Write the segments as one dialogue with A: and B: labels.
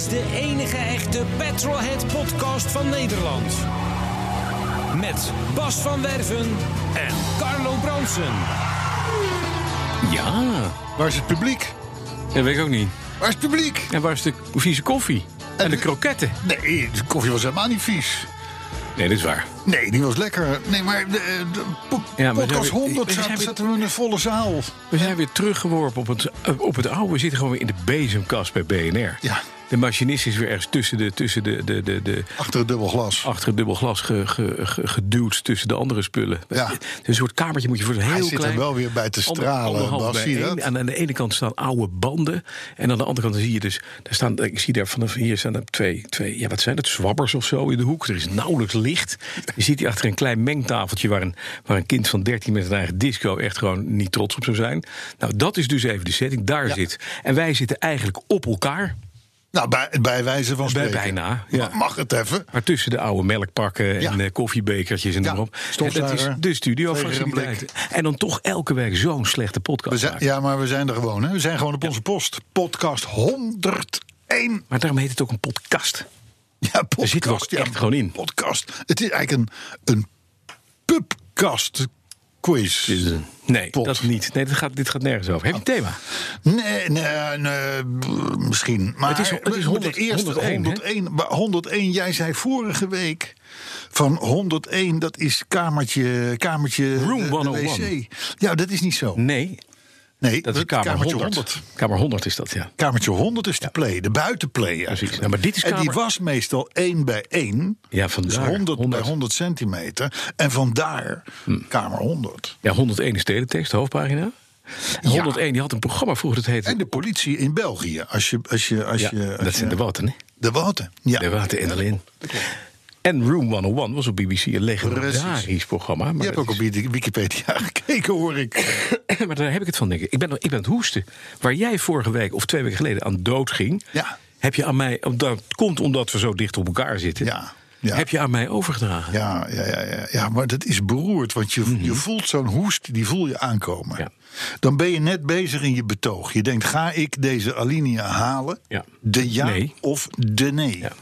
A: Is de enige echte Petrolhead podcast van Nederland. Met Bas van Werven en Carlo Bronsen.
B: Ja,
C: Waar is het publiek?
B: dat weet ik ook niet.
C: Waar is het publiek?
B: En waar is de vieze koffie? En de kroketten?
C: Nee, de koffie was helemaal niet vies.
B: Nee, dat is waar.
C: Nee, die was lekker. Nee, maar de, de po-
B: Ja, maar
C: podcast
B: zijn we-
C: 100
B: we weer-
C: zaten we in een volle zaal.
B: We zijn weer teruggeworpen op het, op het oude. We zitten gewoon weer in de bezemkast bij BNR.
C: Ja.
B: De machinist is weer ergens tussen de, tussen de, de, de, de
C: Achter het dubbel glas.
B: achter het dubbel glas ge, ge- ge- geduwd tussen de andere spullen.
C: Ja.
B: Een soort kamertje moet je voor heel
C: Hij zit
B: klein.
C: er wel weer bij te stralen,
B: anderhalf
C: Bas,
B: bij
C: zie je dat?
B: Aan de ene kant staan oude banden. En aan de andere kant zie je dus. Daar staan, ik zie daar vanaf hier staan er twee, twee. Ja, wat zijn het? Zwabbers of zo in de hoek. Er is nauwelijks licht. Je ziet hier achter een klein mengtafeltje. Waar een, waar een kind van 13 met een eigen disco echt gewoon niet trots op zou zijn. Nou, dat is dus even de setting. Daar
C: Ja.
B: zit. En wij zitten eigenlijk op elkaar.
C: Nou, bij, bij wijze van
B: Bij
C: spreken.
B: bijna, ja.
C: Ma- Mag het even?
B: Maar tussen de oude melkpakken en
C: Ja.
B: koffiebekertjes en
C: Ja,
B: noem maar op. En dat is de studio
C: veger en
B: faciliteiten. En dan toch elke week zo'n slechte
C: We
B: podcast
C: zijn, ja, maar we zijn er gewoon. Hè? We zijn gewoon op onze post. Podcast 101.
B: Maar daarom heet het ook een podcast.
C: Ja, podcast.
B: ook
C: ja,
B: echt gewoon in.
C: Podcast. Het is eigenlijk een, een pubcast quiz.
B: Nee,
C: Pot.
B: dat niet. Nee, dat gaat, dit gaat nergens over. Heb je een thema?
C: Nee, nee, nee, misschien. Maar
B: Het is- het is
C: de
B: 100
C: eerste
B: 101,
C: 101, maar 101, jij zei vorige week van 101, dat is kamertje, kamertje
B: Room
C: de- de
B: 101.
C: wc. Ja, dat is niet zo.
B: Nee,
C: Nee,
B: dat is
C: het
B: kamer
C: kamertje
B: 100. Kamer 100 is dat, ja.
C: Kamertje 100 is de play, de buitenplay.
B: Precies. Nou, maar dit is
C: en die was meestal 1 bij 1.
B: Ja,
C: Dus
B: vandaar.
C: 100,
B: 100.
C: bij 100 centimeter. En vandaar
B: Hm.
C: kamer 100.
B: Ja, 101 is teletext, hoofdpagina. En 101 die had een programma vroeger, dat heette...
C: En de politie in België. Als je, als je, als
B: ja,
C: je, als
B: dat zijn
C: je-
B: de watten, hè?
C: De Waten. Ja.
B: De watten en alleen. En Room 101 was op BBC een legendarisch programma. Maar
C: Je hebt ook op Wiki- Wikipedia gekeken, hoor ik.
B: maar daar heb ik het van, denk ik. Ik ben, ik ben het hoesten. Waar jij vorige week of twee weken geleden aan dood ging...
C: Ja.
B: heb je aan mij... Dat komt omdat we zo dicht op elkaar zitten.
C: Ja, ja.
B: Heb je aan mij overgedragen.
C: Ja, ja, ja, ja, ja, maar dat is beroerd. Want je, je voelt zo'n hoest, die voel je aankomen.
B: Mhm. Ja.
C: Dan ben je net bezig in je betoog. Je denkt, ga ik deze alinea halen?
B: Ja.
C: De ja
B: Nee.
C: of de nee?
B: Ja.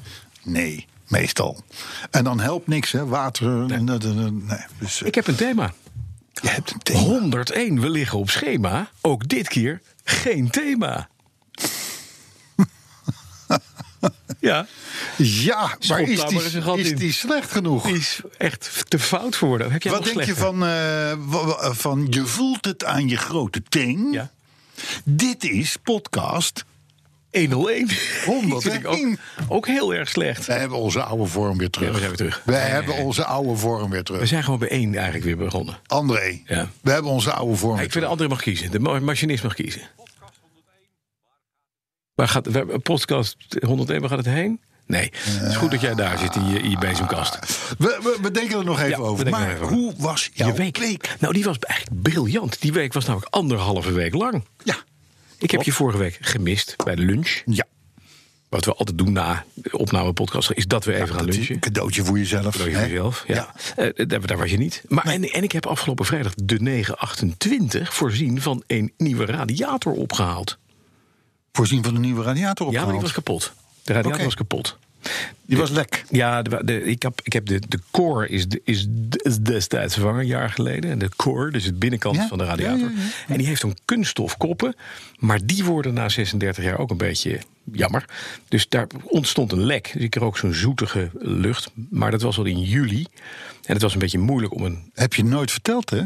C: Nee, meestal. En dan helpt niks, hè? Water. Nee. Nee, nee. Dus, eh,
B: Ik heb een thema.
C: je hebt een thema.
B: 101, we liggen op schema. Ook dit keer geen thema. ja,
C: Ja, maar is die, is die slecht genoeg?
B: die is echt te fout voor woorden. Heb jij
C: Wat denk je van, eh, van je voelt het aan je grote teen?
B: Ja.
C: Dit is podcast
B: 101.
C: 101.
B: Die vind ik ook, ook heel erg slecht.
C: We hebben onze oude vorm weer terug.
B: Ja, we zijn weer terug.
C: We
B: Nee, nee,
C: hebben
B: nee.
C: onze oude vorm weer
B: We
C: terug.
B: zijn gewoon bij één eigenlijk weer begonnen.
C: André,
B: Ja.
C: we hebben onze oude vorm
B: Ja, ik vind
C: terug.
B: andere mag kiezen. De ma- machinist mag kiezen. Waar gaat waar- podcast 101, waar gaat het heen? Nee, het is goed dat jij daar zit in je, in je bezemkast.
C: We, we, we denken er nog even
B: Ja, we
C: over. Maar
B: even
C: hoe was jouw
B: Je week. Nou, die was eigenlijk briljant. Die week was namelijk anderhalve week lang.
C: Ja.
B: Ik heb je vorige week gemist bij de lunch.
C: Ja.
B: Wat we altijd doen na de opnamepodcast, is dat we even gaan lunchen.
C: Een cadeautje voor jezelf.
B: Cadeautje
C: hè?
B: voor jezelf, ja.
C: Ja.
B: Eh, daar, daar was je niet. Maar, en, en ik heb afgelopen vrijdag de 928 voorzien van een nieuwe radiator opgehaald.
C: Voorzien van een nieuwe radiator
B: Ja, maar die
C: opgehaald.
B: was kapot. De radiator was kapot.
C: Die was lek.
B: Ja, de, de- ik, heb, ik heb de, de core is, is de- is destijds vervangen, een jaar geleden. En de core, dus het binnenkant
C: Ja,
B: van de radiator.
C: ja, ja, ja.
B: En die heeft zo'n kunststofkoppen. Maar die worden na 36 jaar ook een beetje jammer. Dus daar ontstond een lek. Dus ik kreeg ook zo'n zoetige lucht. Maar dat was al in juli. En het was een beetje moeilijk om een...
C: Heb je nooit verteld, hè?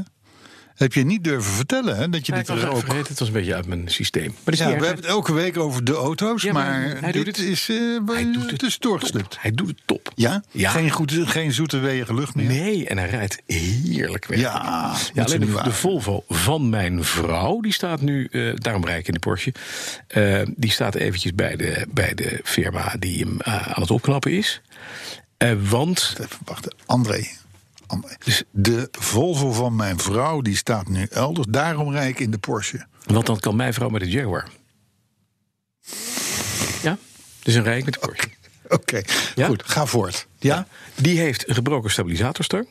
C: Heb je niet durven vertellen hè, dat je
B: Ja,
C: dit
B: was het
C: ook...
B: vergeten, het was een beetje uit mijn systeem. Maar
C: Ja, we hebben het elke week over de auto's,
B: Ja, maar
C: maar,
B: hij doet
C: dit
B: het-
C: is, eh,
B: Hij doet het. Hij doet het top.
C: Ja?
B: Ja.
C: Geen, goed, geen zoete weeige lucht meer?
B: Nee, en hij rijdt heerlijk weg.
C: Ja,
B: alleen de, Volvo van mijn vrouw, die staat nu, eh, daarom rijd ik in de Porsche. eh, die staat eventjes bij de, bij de firma die hem aan het opknappen is. Eh, want,
C: Even wachten, André.
B: Dus-
C: De Volvo van mijn vrouw die staat nu elders. Daarom rijd ik in de Porsche.
B: want dan kan mijn vrouw met de Jaguar. Ja, dus dan rijd ik met de Porsche.
C: Oké,
B: Ja?
C: goed, ga voort. Ja?
B: Die heeft een gebroken stabilisatorstang.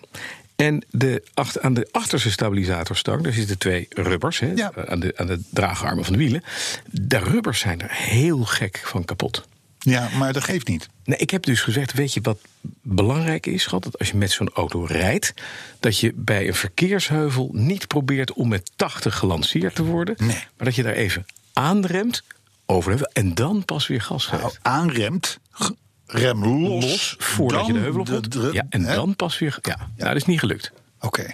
B: En de, achter, aan de achterste stabilisatorstang, daar zitten twee rubbers hè,
C: Ja.
B: aan, de, aan de draagarmen van de wielen. De rubbers zijn er heel gek van kapot.
C: Ja, maar dat geeft niet.
B: Nee, ik heb dus gezegd, weet je wat belangrijk is, schat? Dat als je met zo'n auto rijdt, dat je bij een verkeersheuvel niet probeert om met 80 gelanceerd te worden.
C: Nee.
B: Maar dat je daar even aanremt, over de heuvel, en dan pas weer gas geeft.
C: Nou, aanremt, rem los.
B: Los voordat je de heuvel op moet.
C: dru-
B: Ja, en dan pas weer. Ja, Nou, dat is niet gelukt.
C: Oké.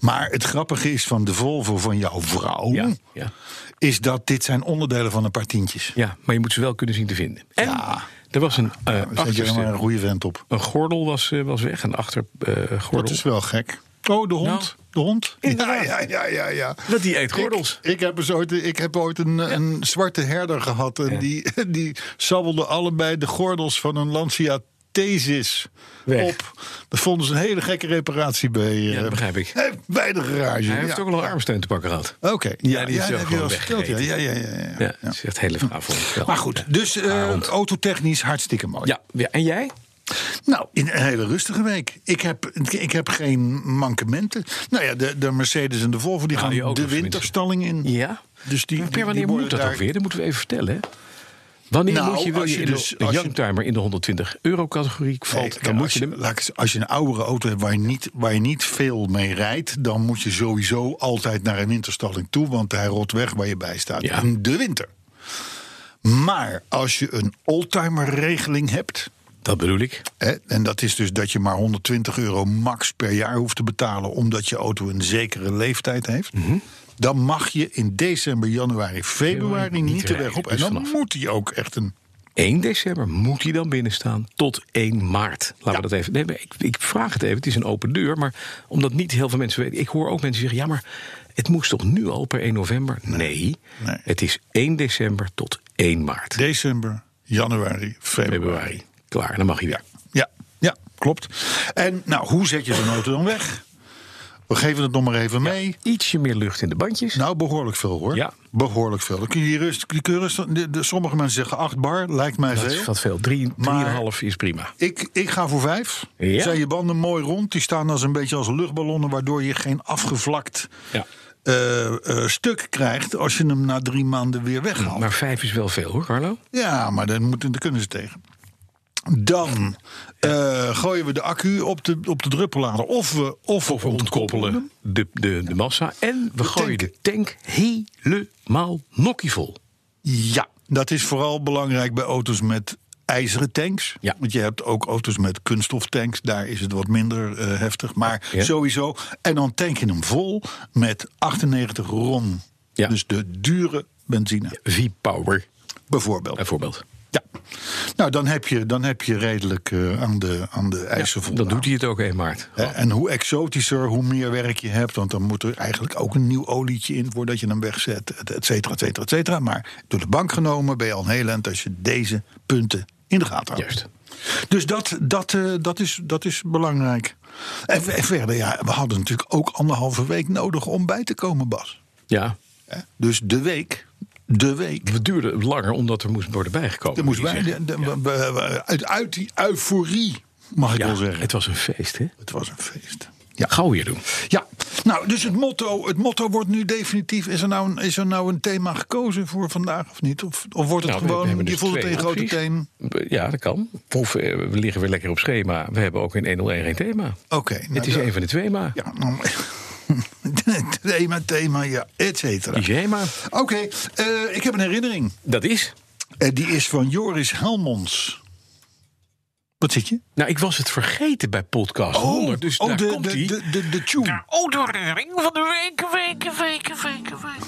C: Maar het grappige is van de Volvo van jouw vrouw...
B: Ja, ja.
C: is dat dit zijn onderdelen van een paar tientjes.
B: Ja, maar je moet ze wel kunnen zien te vinden. En
C: Ja.
B: er was een eh
C: je er
B: achterste,
C: een goede vent op.
B: een gordel was, eh, was weg, een achtergordel.
C: Dat is wel gek. Oh, de hond.
B: Nou,
C: de hond? Ja, ja, ja, ja, ja.
B: Want die eet gordels.
C: Ik, ik heb, ooit, ik heb ooit een, een zwarte herder gehad. En die, die sabbelde allebei de gordels van een Lancia Thesis
B: Weg.
C: op. Dat vonden ze een hele gekke reparatie bij, eh,
B: Ja, dat begrijp ik.
C: eh, bij de garage.
B: Hij heeft
C: ja.
B: ook wel een armsteun te pakken gehad.
C: Oké,
B: Ja, die is
C: wel
B: gewoon
C: verteld. Ja, ja, ja, ja,
B: dat is echt hele ik wel.
C: Maar goed, dus eh,
B: hond.
C: autotechnisch hartstikke mooi.
B: Ja, ja, en jij?
C: Nou, in een hele rustige week. Ik heb, ik heb geen mankementen. Nou ja, de, de Mercedes en de Volvo die gaan de winterstalling in.
B: Ja.
C: Dus die,
B: Maar per wanneer moet dat ook weer? Dat moeten we even vertellen. Hè? Wanneer
C: Nou,
B: moet je, wil
C: als
B: je,
C: dus-
B: de,
C: als
B: youngtimer in de 120 euro categorie valt, dan moet
C: als
B: je hem...
C: eens- als je een oudere auto hebt waar je, niet, waar je niet veel mee rijdt, dan moet je sowieso altijd naar een winterstalling toe, want hij rot weg waar je bij staat
B: Ja.
C: in de winter. Maar als je een oldtimer regeling hebt,
B: Dat bedoel ik.
C: Hè, en dat is dus dat je maar 120 euro max per jaar hoeft te betalen, omdat je auto een zekere leeftijd heeft.
B: Mhm.
C: Dan mag je in december, januari, februari
B: niet
C: niet de weg op. En dan moet hij ook echt een.
B: 1 december moet hij dan binnenstaan tot 1 maart. Laten we dat even. Nee, ik, ik vraag het even. Het is een open deur. Maar omdat niet heel veel mensen weten. Ik hoor ook mensen zeggen: ja, maar het moest toch nu al per 1 november? Nee.
C: Nee.
B: Het is 1 december tot 1 maart.
C: December, januari, februari.
B: Februari. Klaar, dan mag hij weer.
C: Ja, ja, klopt. En nou, hoe zet je zo'n auto dan weg? We geven het nog maar even mee.
B: Ietsje meer lucht in de bandjes.
C: Nou, behoorlijk veel hoor.
B: Ja.
C: Behoorlijk veel. Dan kun je rust, die kun je rust- de, de- sommige mensen zeggen 8 bar, lijkt mij
B: dat
C: veel.
B: is wat veel. 3,5
C: Maar-
B: is prima.
C: Ik, ik ga voor vijf.
B: Ja.
C: Zijn je banden mooi rond? Die staan als een beetje als luchtballonnen, waardoor je geen afgevlakt
B: Ja.
C: eh, eh, stuk krijgt als je hem na drie maanden weer weghaalt.
B: Maar 5 is wel veel hoor, Carlo.
C: Ja, maar dan, moeten, dan kunnen ze tegen. Dan eh, gooien we de accu op de, op de druppellader. Of we, of we,
B: ontkoppelen de, de, de massa. En we
C: De
B: gooien
C: tank.
B: de tank helemaal nokkievol.
C: Ja, dat is vooral belangrijk bij auto's met ijzeren tanks.
B: Ja.
C: Want je hebt ook auto's met kunststoftanks. Daar is het wat minder eh, heftig. Maar
B: Ja.
C: sowieso. En dan tank je hem vol met 98 ron.
B: Ja.
C: Dus de dure benzine,
B: V-Power
C: bijvoorbeeld.
B: bijvoorbeeld.
C: Ja. Nou, dan heb je, dan heb je redelijk eh, aan de, aan de eisen
B: Dan
C: voldaan.
B: doet hij het ook 1 maart.
C: En hoe exotischer, hoe meer werk je hebt. Want dan moet er eigenlijk ook een nieuw olietje in voordat je hem wegzet. Et et cetera, et cetera, et cetera. Maar door de bank genomen ben je al een heel eind als je deze punten in de gaten houdt.
B: Juist.
C: Dus dat, dat, eh, dat, is, dat is belangrijk. En, verder, ja, we hadden natuurlijk ook anderhalve week nodig om bij te komen, Bas.
B: Ja?
C: Dus de week, de week.
B: het duurde langer omdat er moest worden bijgekomen.
C: Er moest bij,
B: zeggen.
C: de- de- we- we- uit, uit die euforie, mag ik
B: Ja,
C: wel zeggen.
B: het was een feest, hè?
C: Het was een feest.
B: Ja. Gauw weer doen.
C: Ja, nou, dus het motto, het motto wordt nu definitief. Is er, nou een, is er nou een thema gekozen voor vandaag of niet? Of, of wordt het
B: Nou, we- we
C: gewoon, je
B: dus
C: voelt het een grote teen?
B: Ja, dat kan. Of eh, we liggen weer lekker op schema. We hebben ook in 101 geen thema.
C: Oké. nou,
B: het is een van de twee maar.
C: Ja, nou, thema, thema, ja, et cetera.
B: Schema.
C: Oké, eh, ik heb een herinnering.
B: Dat is.
C: Eh, die is van Joris Helmons. Wat zit je?
B: Nou, ik was het vergeten bij podcast 100, dus
C: oh
B: daar
C: de,
B: komt
C: de,
B: hij.
C: de, de, de tune.
D: Autoherinnering van de week, week, week, week, week.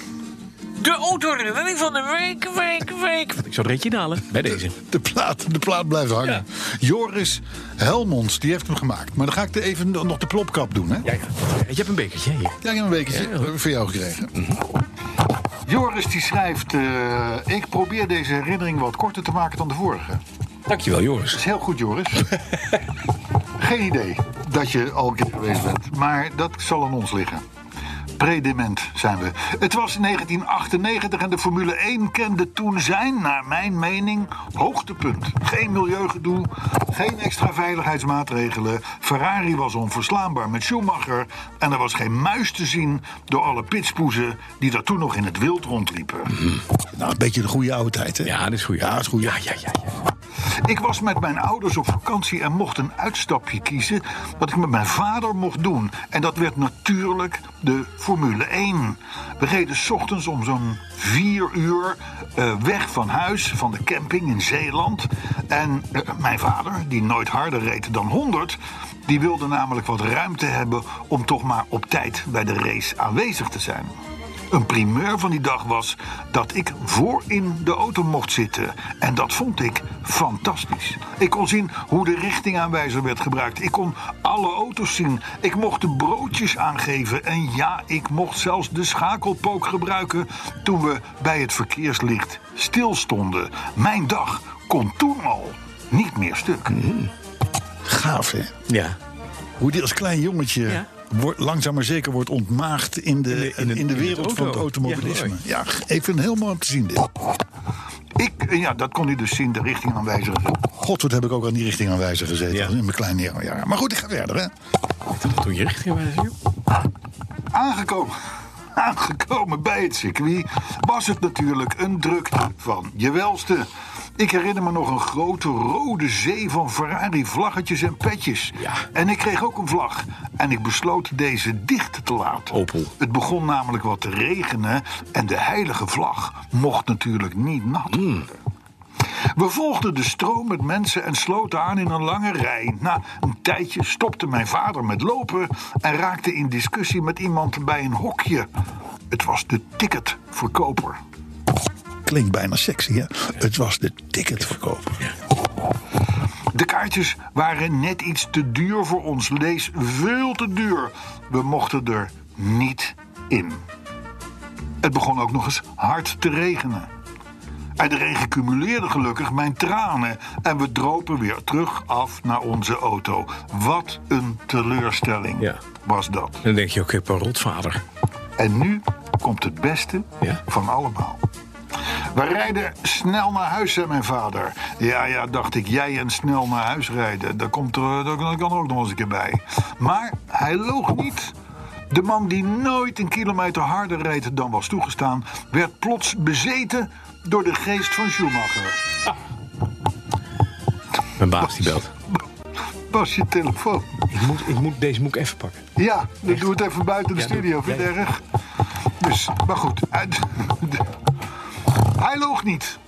D: De autoherinnering van de week, week, week.
B: Ik zou er eentje inhalen bij deze.
C: De plaat, de plaat blijft hangen. Joris Helmonds, die heeft hem gemaakt. Maar dan ga ik er even nog de plopkap doen, hè?
B: Ja, ja. Je hebt een bekertje, hier.
C: Ja, ik heb een weekje voor jou gekregen. Joris die schrijft... eh, ik probeer deze herinnering wat korter te maken dan de vorige.
B: Dankjewel, Joris.
C: Dat is heel goed, Joris. Geen idee dat je al een keer geweest bent. Maar dat zal aan ons liggen. Predement zijn we. Het was 1998 en de Formule 1 kende toen zijn, naar mijn mening, hoogtepunt. Geen milieugedoe, geen extra veiligheidsmaatregelen. Ferrari was onverslaanbaar met Schumacher. En er was geen muis te zien door alle pitspoezen die daar toen nog in het wild rondliepen. Nou, een beetje de goede oude tijd, hè?
B: Ja, dat is goed.
C: Ja, dat is goed.
B: Ja, ja, ja. ja.
C: Ik was met mijn ouders op vakantie en mocht een uitstapje kiezen wat ik met mijn vader mocht doen. En dat werd natuurlijk de Formule 1. We reden ochtends om zo'n vier uur eh, weg van huis, van de camping in Zeeland. En eh, mijn vader, die nooit harder reed dan 100, die wilde namelijk wat ruimte hebben om toch maar op tijd bij de race aanwezig te zijn. Een primeur van die dag was dat ik voor in de auto mocht zitten. En dat vond ik fantastisch. Ik kon zien hoe de richtingaanwijzer werd gebruikt. Ik kon alle auto's zien. Ik mocht de broodjes aangeven. En ja, ik mocht zelfs de schakelpook gebruiken toen we bij het verkeerslicht stilstonden. Mijn dag kon toen al niet meer stuk. Gaaf, hè?
B: Ja.
C: Hoe die als klein jongetje
B: Ja.
C: Wordt, langzaam maar zeker wordt ontmaagd in de, in
B: de-
C: de,
B: in het
C: wereld van het
B: auto.
C: automobilisme.
B: Ja,
C: Ja, ik vind het heel mooi om te zien dit. Ik, eh, ja, dat kon hij dus zien, de richtingaanwijzer. God, wat heb ik ook aan die richtingaanwijzer gezeten
B: Ja.
C: in mijn kleine jaren. Maar goed, ik ga verder, hè.
B: Toen je richting joh.
C: Aangekomen, aangekomen bij het circuit was het natuurlijk een drukte van je welste. Ik herinner me nog een grote rode zee van Ferrari-vlaggetjes en petjes.
B: Ja.
C: En ik kreeg ook een vlag. En ik besloot deze dicht te laten.
B: Opel.
C: Het begon namelijk wat te regenen. En de heilige vlag mocht natuurlijk niet nat worden. We volgden de stroom met mensen en sloten aan in een lange rij. Na een tijdje stopte mijn vader met lopen en raakte in discussie met iemand bij een hokje. Het was de ticketverkoper. Klinkt bijna sexy, hè? Het was de ticketverkoper. De kaartjes waren net iets te duur voor ons. Lees veel te duur. We mochten er niet in. Het begon ook nog eens hard te regenen. En de regen cumuleerde gelukkig mijn tranen. En we dropen weer terug af naar onze auto. Wat een teleurstelling
B: Ja.
C: was dat.
B: Dan denk je ook, ik heb een rotvader.
C: En nu komt het beste
B: Ja.
C: van allemaal. We rijden snel naar huis, zei mijn vader. Ja, ja, dacht ik, jij en snel naar huis rijden. Daar, komt er, daar kan er ook nog eens een keer bij. Maar hij loog niet. De man die nooit een kilometer harder reed dan was toegestaan... werd plots bezeten door de geest van Schumacher.
B: Mijn baas die belt.
C: Pas je telefoon.
B: Ik moet, ik moet, deze moet ik even pakken.
C: Ja, ik doe het even buiten de
B: Ja,
C: studio. Vind je het erg? Dus, maar goed. Hij, hij loog niet.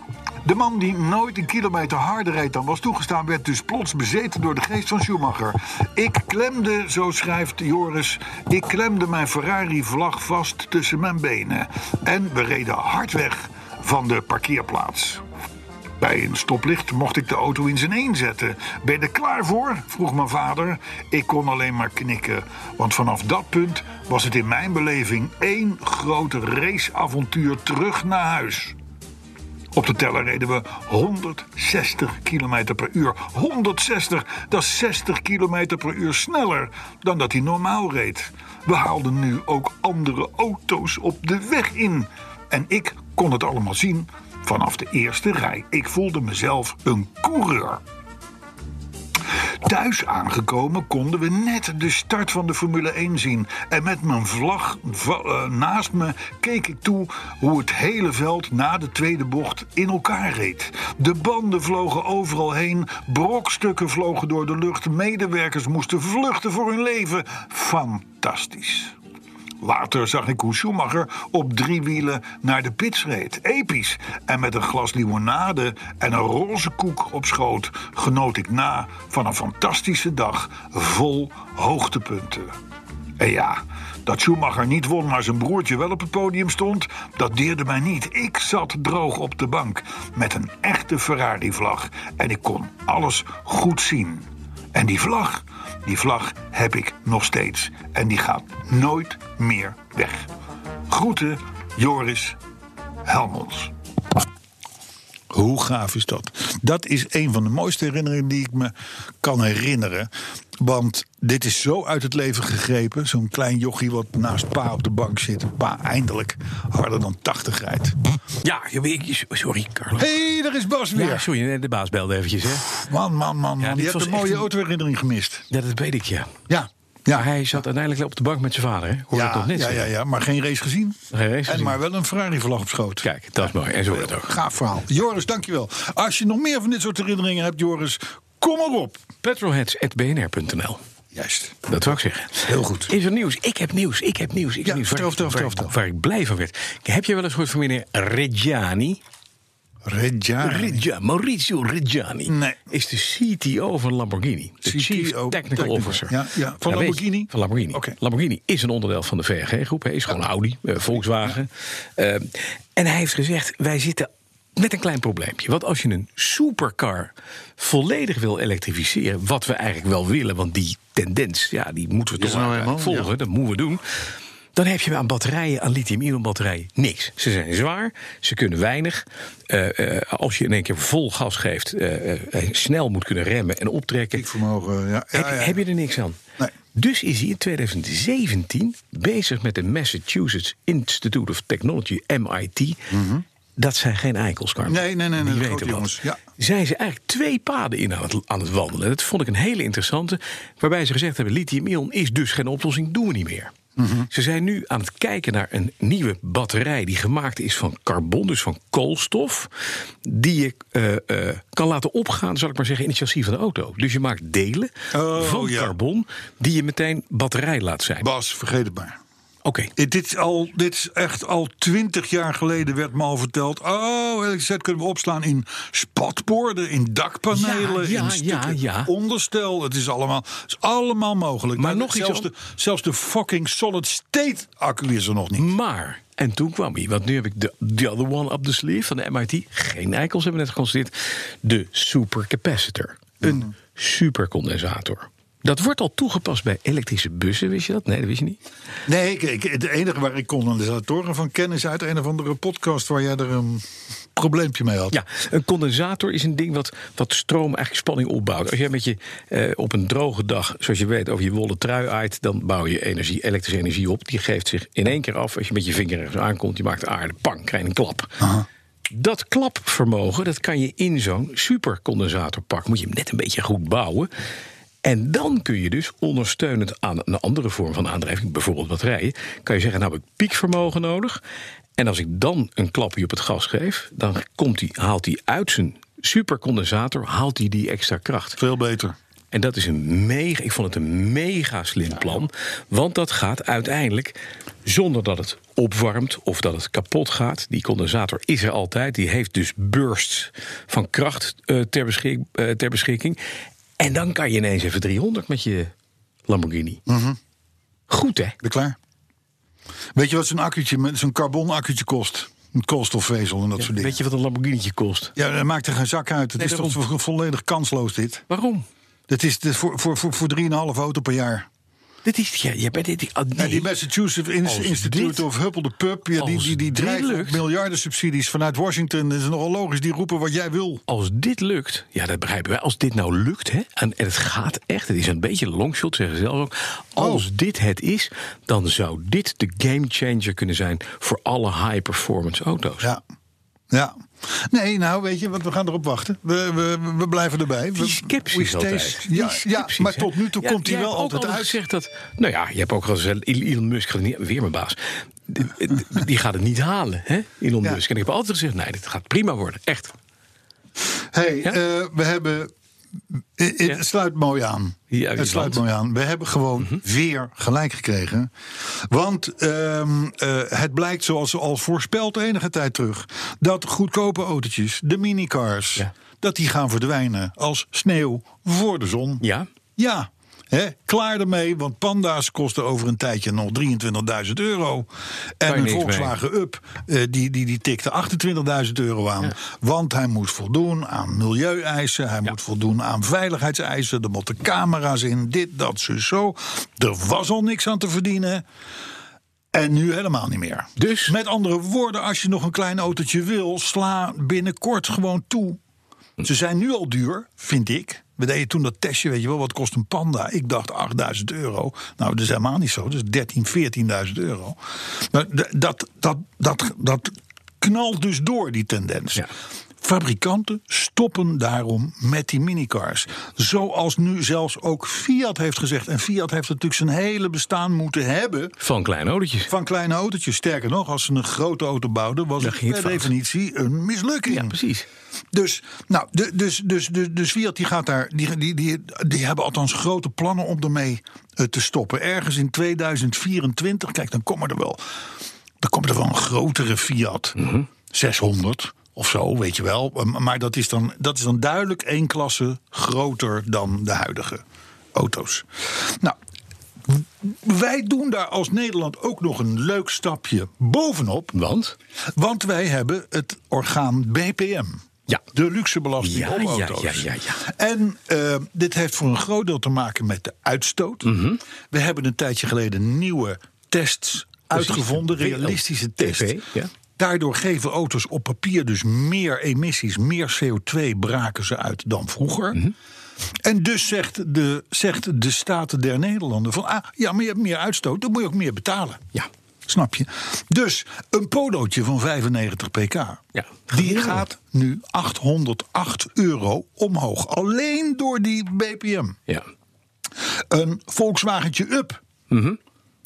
C: De man die nooit een kilometer harder reed dan was toegestaan... werd dus plots bezeten door de geest van Schumacher. Ik klemde, zo schrijft Joris... ik klemde mijn Ferrari-vlag vast tussen mijn benen. En we reden hard weg van de parkeerplaats. Bij een stoplicht mocht ik de auto in zijn een zetten. Ben je er klaar voor? vroeg mijn vader. Ik kon alleen maar knikken. Want vanaf dat punt was het in mijn beleving één grote raceavontuur terug naar huis. Op de teller reden we 160 km per uur. 160, dat is 60 km per uur sneller dan dat hij normaal reed. We haalden nu ook andere auto's op de weg in. En ik kon het allemaal zien vanaf de eerste rij. Ik voelde mezelf een coureur. Thuis aangekomen konden we net de start van de Formule 1 zien. En met mijn vlag eh, naast me keek ik toe hoe het hele veld na de tweede bocht in elkaar reed. De banden vlogen overal heen, brokstukken vlogen door de lucht, medewerkers moesten vluchten voor hun leven. Fantastisch. Later zag ik hoe Schumacher op drie wielen naar de pits reed. Episch. En met een glas limonade en een roze koek op schoot genoot ik na van een fantastische dag vol hoogtepunten. En ja, dat Schumacher niet won, maar zijn broertje wel op het podium stond, dat deerde mij niet. Ik zat droog op de bank met een echte Ferrari-vlag en ik kon alles goed zien. En die vlag, die vlag heb ik nog steeds. En die gaat nooit meer weg. Groeten, Joris Helmons. Hoe gaaf is dat? Dat is een van de mooiste herinneringen die ik me kan herinneren. Want dit is zo uit het leven gegrepen. Zo'n klein jochie wat naast pa op de bank zit. Pa eindelijk harder dan 80 rijdt.
B: Ja, sorry, Carlo.
C: Hé, hey, daar is Bas weer.
B: Ja, sorry, de baas belde eventjes, hè?
C: Man, man, man, man. je hebt een mooie
B: een-
C: autoherinnering gemist.
B: Ja, dat weet ik, ja.
C: Ja.
B: Ja, hij zat uiteindelijk op de bank met zijn vader, hè? Hoor ik
C: Ja,
B: toch net
C: ja, ja, ja, maar geen race gezien.
B: Geen race
C: en
B: gezien.
C: maar wel een Ferrari-vlag op schoot.
B: Kijk, dat is mooi. En zo wordt het ook.
C: Gaaf verhaal. Joris, dankjewel. Als je nog meer van dit soort herinneringen hebt, Joris, kom erop.
B: Petrolheads.bnr.nl
C: Juist.
B: Dat zou ik zeggen.
C: Heel goed.
B: Is er nieuws? Ik heb nieuws. Ik heb nieuws. Ik
C: Ja,
B: heb nieuws.
C: vertel,
B: Waar-
C: vertel,
B: waar-
C: vertel, vertel.
B: Waar ik blij van werd. Heb je wel eens gehoord van meneer Reggiani?
C: Reggiani.
B: Reggia, Maurizio Reggiani
C: Nee.
B: is de CTO van Lamborghini. De
C: CTO,
B: Chief Technical,
C: Technical.
B: Officer.
C: Ja, ja. Van Lamborghini?
B: van Lamborghini.
C: Oké.
B: Lamborghini is een onderdeel van de VRG-groep. Hij is gewoon Audi, eh, Volkswagen. Eh, en hij heeft gezegd, wij zitten met een klein probleempje. Want als je een supercar volledig wil elektrificeren... wat we eigenlijk wel willen, want die tendens... ja, die moeten we toch
C: nou eenmaal,
B: volgen. Dat moeten we doen. Dan heb je aan batterijen, aan lithium-ion batterijen, niks. Ze zijn zwaar, ze kunnen weinig. Eh, eh, als je in één keer vol gas geeft, eh, snel moet kunnen remmen en optrekken...
C: Ja. ja,
B: heb, je-
C: ja.
B: heb je er niks aan.
C: Nee.
B: Dus is hij in 2017 bezig met de Massachusetts Institute of Technology, MIT. Dat zijn geen eikels, Carmen.
C: Mhm. Nee, nee, nee, nee,
B: Die weten wat.
C: ja.
B: Zijn ze eigenlijk twee paden in aan het, aan het wandelen. Dat vond ik een hele interessante. Waarbij ze gezegd hebben, lithium-ion is dus geen oplossing, doen we niet meer.
C: Mhm.
B: Ze zijn nu aan het kijken naar een nieuwe batterij die gemaakt is van carbon, dus van koolstof. Die je eh, eh, kan laten opgaan, zal ik maar zeggen, in het chassis van de auto. Dus je maakt delen
C: Oh,
B: van
C: ja.
B: carbon die je meteen batterij laat zijn.
C: Bas, vergeet het maar.
B: Oké.
C: Eh, Dit is, al, dit is echt al twintig jaar geleden werd me al verteld. Oh, elektriciteit kunnen we opslaan in spatborden, in dakpanelen,
B: Ja, ja,
C: in stukken
B: ja,
C: onderstel. Het is allemaal, het is allemaal mogelijk.
B: Maar nog iets
C: zelfs de, zelfs de fucking solid state accu is er nog niet.
B: Maar, en toen kwam hij, want nu heb ik de the other one up the sleeve van de MIT. Geen eikels hebben we net geconstateerd. De supercapacitor. Een
C: Mhm.
B: supercondensator. Dat wordt al toegepast bij elektrische bussen, wist je dat? Nee, dat wist je niet.
C: Nee, het enige waar ik condensatoren van ken is uit een of andere podcast waar jij er een probleempje mee had.
B: Ja, een condensator is een ding wat, wat stroom eigenlijk spanning opbouwt. Als jij met je eh, op een droge dag, zoals je weet, over je wollen trui aait... dan bouw je energie, elektrische energie op. Die geeft zich in één keer af. Als je met je vinger ergens aankomt, je maakt aarde, pang, krijg je een klap. Dat klapvermogen, dat kan je in zo'n supercondensator pakken. Moet je hem net een beetje goed bouwen. En dan kun je dus ondersteunend aan een andere vorm van aandrijving, bijvoorbeeld batterijen, kan je zeggen: Nou heb ik piekvermogen nodig. En als ik dan een klapje op het gas geef, dan komt die, haalt hij uit zijn supercondensator haalt hij die extra kracht.
C: Veel beter.
B: En dat is een mega, ik vond het een mega slim plan. Want dat gaat uiteindelijk zonder dat het opwarmt of dat het kapot gaat. Die condensator is er altijd. Die heeft dus bursts van kracht eh, ter, beschik- eh, ter beschikking. En dan kan je ineens even 300 met je Lamborghini. Goed hè?
C: Ben klaar? Weet je wat zo'n accu'tje, zo'n carbon accu'tje kost? Een koolstofvezel en dat soort dingen.
B: Weet je wat een Lamborghini kost?
C: Ja, dat maakt er geen zak uit. Het
B: Nee,
C: is toch
B: daarom.
C: volledig kansloos dit.
B: Waarom?
C: Dat is de, voor, voor, voor, voor 3,5 auto per jaar.
B: Dit is, ja, je bent dit, ah, nee.
C: En die Massachusetts Institute
B: dit-
C: of Huppel de Pup... Ja, die,
B: als
C: die, die
B: dit
C: miljarden subsidies vanuit Washington. Dat is nogal logisch. Die roepen wat jij wil.
B: Als dit lukt, ja, dat begrijpen wij. Als dit nou lukt, hè, en, het gaat echt, het is een beetje een longshot, zeggen ze zelf ook. Als
C: Oh.
B: dit het is, dan zou dit de game changer kunnen zijn voor alle high-performance auto's.
C: Ja. Ja. Nee, nou weet je, want we gaan erop wachten. We, we, we blijven erbij.
B: Die
C: We-
B: sceptisch Die
C: Ja,
B: sceptisch,
C: ja, maar
B: hè.
C: tot nu toe
B: Ja,
C: komt hij wel altijd uit.
B: gezegd dat, nou ja, je hebt ook al gezegd, Elon Musk gaat niet, weer mijn baas, Die- die gaat het niet halen, hè, Elon
C: Ja.
B: Musk. En ik heb altijd gezegd, nee, dit gaat prima worden, echt.
C: Hey,
B: Ja?
C: eh, we hebben Het sluit mooi aan. Het sluit mooi aan. We hebben gewoon
B: Mhm.
C: weer gelijk gekregen. Want ehm, eh, het blijkt, zoals al voorspeld enige tijd terug, dat goedkope autootjes, de minicars,
B: Ja.
C: dat die gaan verdwijnen als sneeuw voor de zon.
B: Ja,
C: Ja, klaar ermee, want panda's kosten over een tijdje nog 23.000 euro. En een
B: mee.
C: Volkswagen Up, eh, die, die, die tikte 28.000 euro aan. Want hij moet voldoen aan milieueisen, hij moet voldoen aan veiligheidseisen. Er moeten camera's in, dit, dat, zo, zo. Er was al niks aan te verdienen. En nu helemaal niet meer.
B: Dus?
C: Met andere woorden, als je nog een klein autootje wil, sla binnenkort gewoon toe. Ze zijn nu al duur, vind ik. We deden toen dat testje, weet je wel, wat kost een panda? Ik dacht 8000 euro. Nou, dat is helemaal niet zo. Is 13, 14.000 euro. Maar d- dat, dat, dat, dat knalt dus door, die tendens.
B: Ja.
C: Fabrikanten stoppen daarom met die minicars. Zoals nu zelfs ook Fiat heeft gezegd. En Fiat heeft natuurlijk zijn hele bestaan moeten hebben
B: van kleine autootjes.
C: van kleine autootjes. Sterker nog, als ze een grote auto bouwden, was het per definitie een mislukking.
B: Ja, precies.
C: Dus, nou, dus, dus, dus, dus Fiat die gaat daar, die, die, die, die hebben althans grote plannen om ermee eh, te stoppen. Ergens in 2024, kijk, dan komen er wel, dan komt er wel een grotere Fiat,
B: Mhm.
C: 600 of zo, weet je wel. Maar dat is dan, dat is dan duidelijk één klasse groter dan de huidige auto's. Nou, wij doen daar als Nederland ook nog een leuk stapje bovenop.
B: Want?
C: Want wij hebben het orgaan BPM.
B: Ja.
C: De luxebelasting
B: Ja,
C: op
B: ja,
C: auto's.
B: ja, ja, ja.
C: En eh, dit heeft voor een groot deel te maken met de uitstoot.
B: Mhm.
C: We hebben een tijdje geleden nieuwe tests uitgevonden, realistische tests.
B: ja.
C: Daardoor geven auto's op papier dus meer emissies, meer CO2 braken ze uit dan vroeger.
B: Mhm.
C: En dus zegt de, zegt de Staten der Nederlanden van... ah, ja, maar je hebt meer uitstoot, dan moet je ook meer betalen.
B: Ja.
C: Snap je? Dus een polootje van 95 pk,
B: Ja.
C: die gaat nu 808 euro omhoog. Alleen door die BPM.
B: Ja.
C: Een Volkswagentje Up,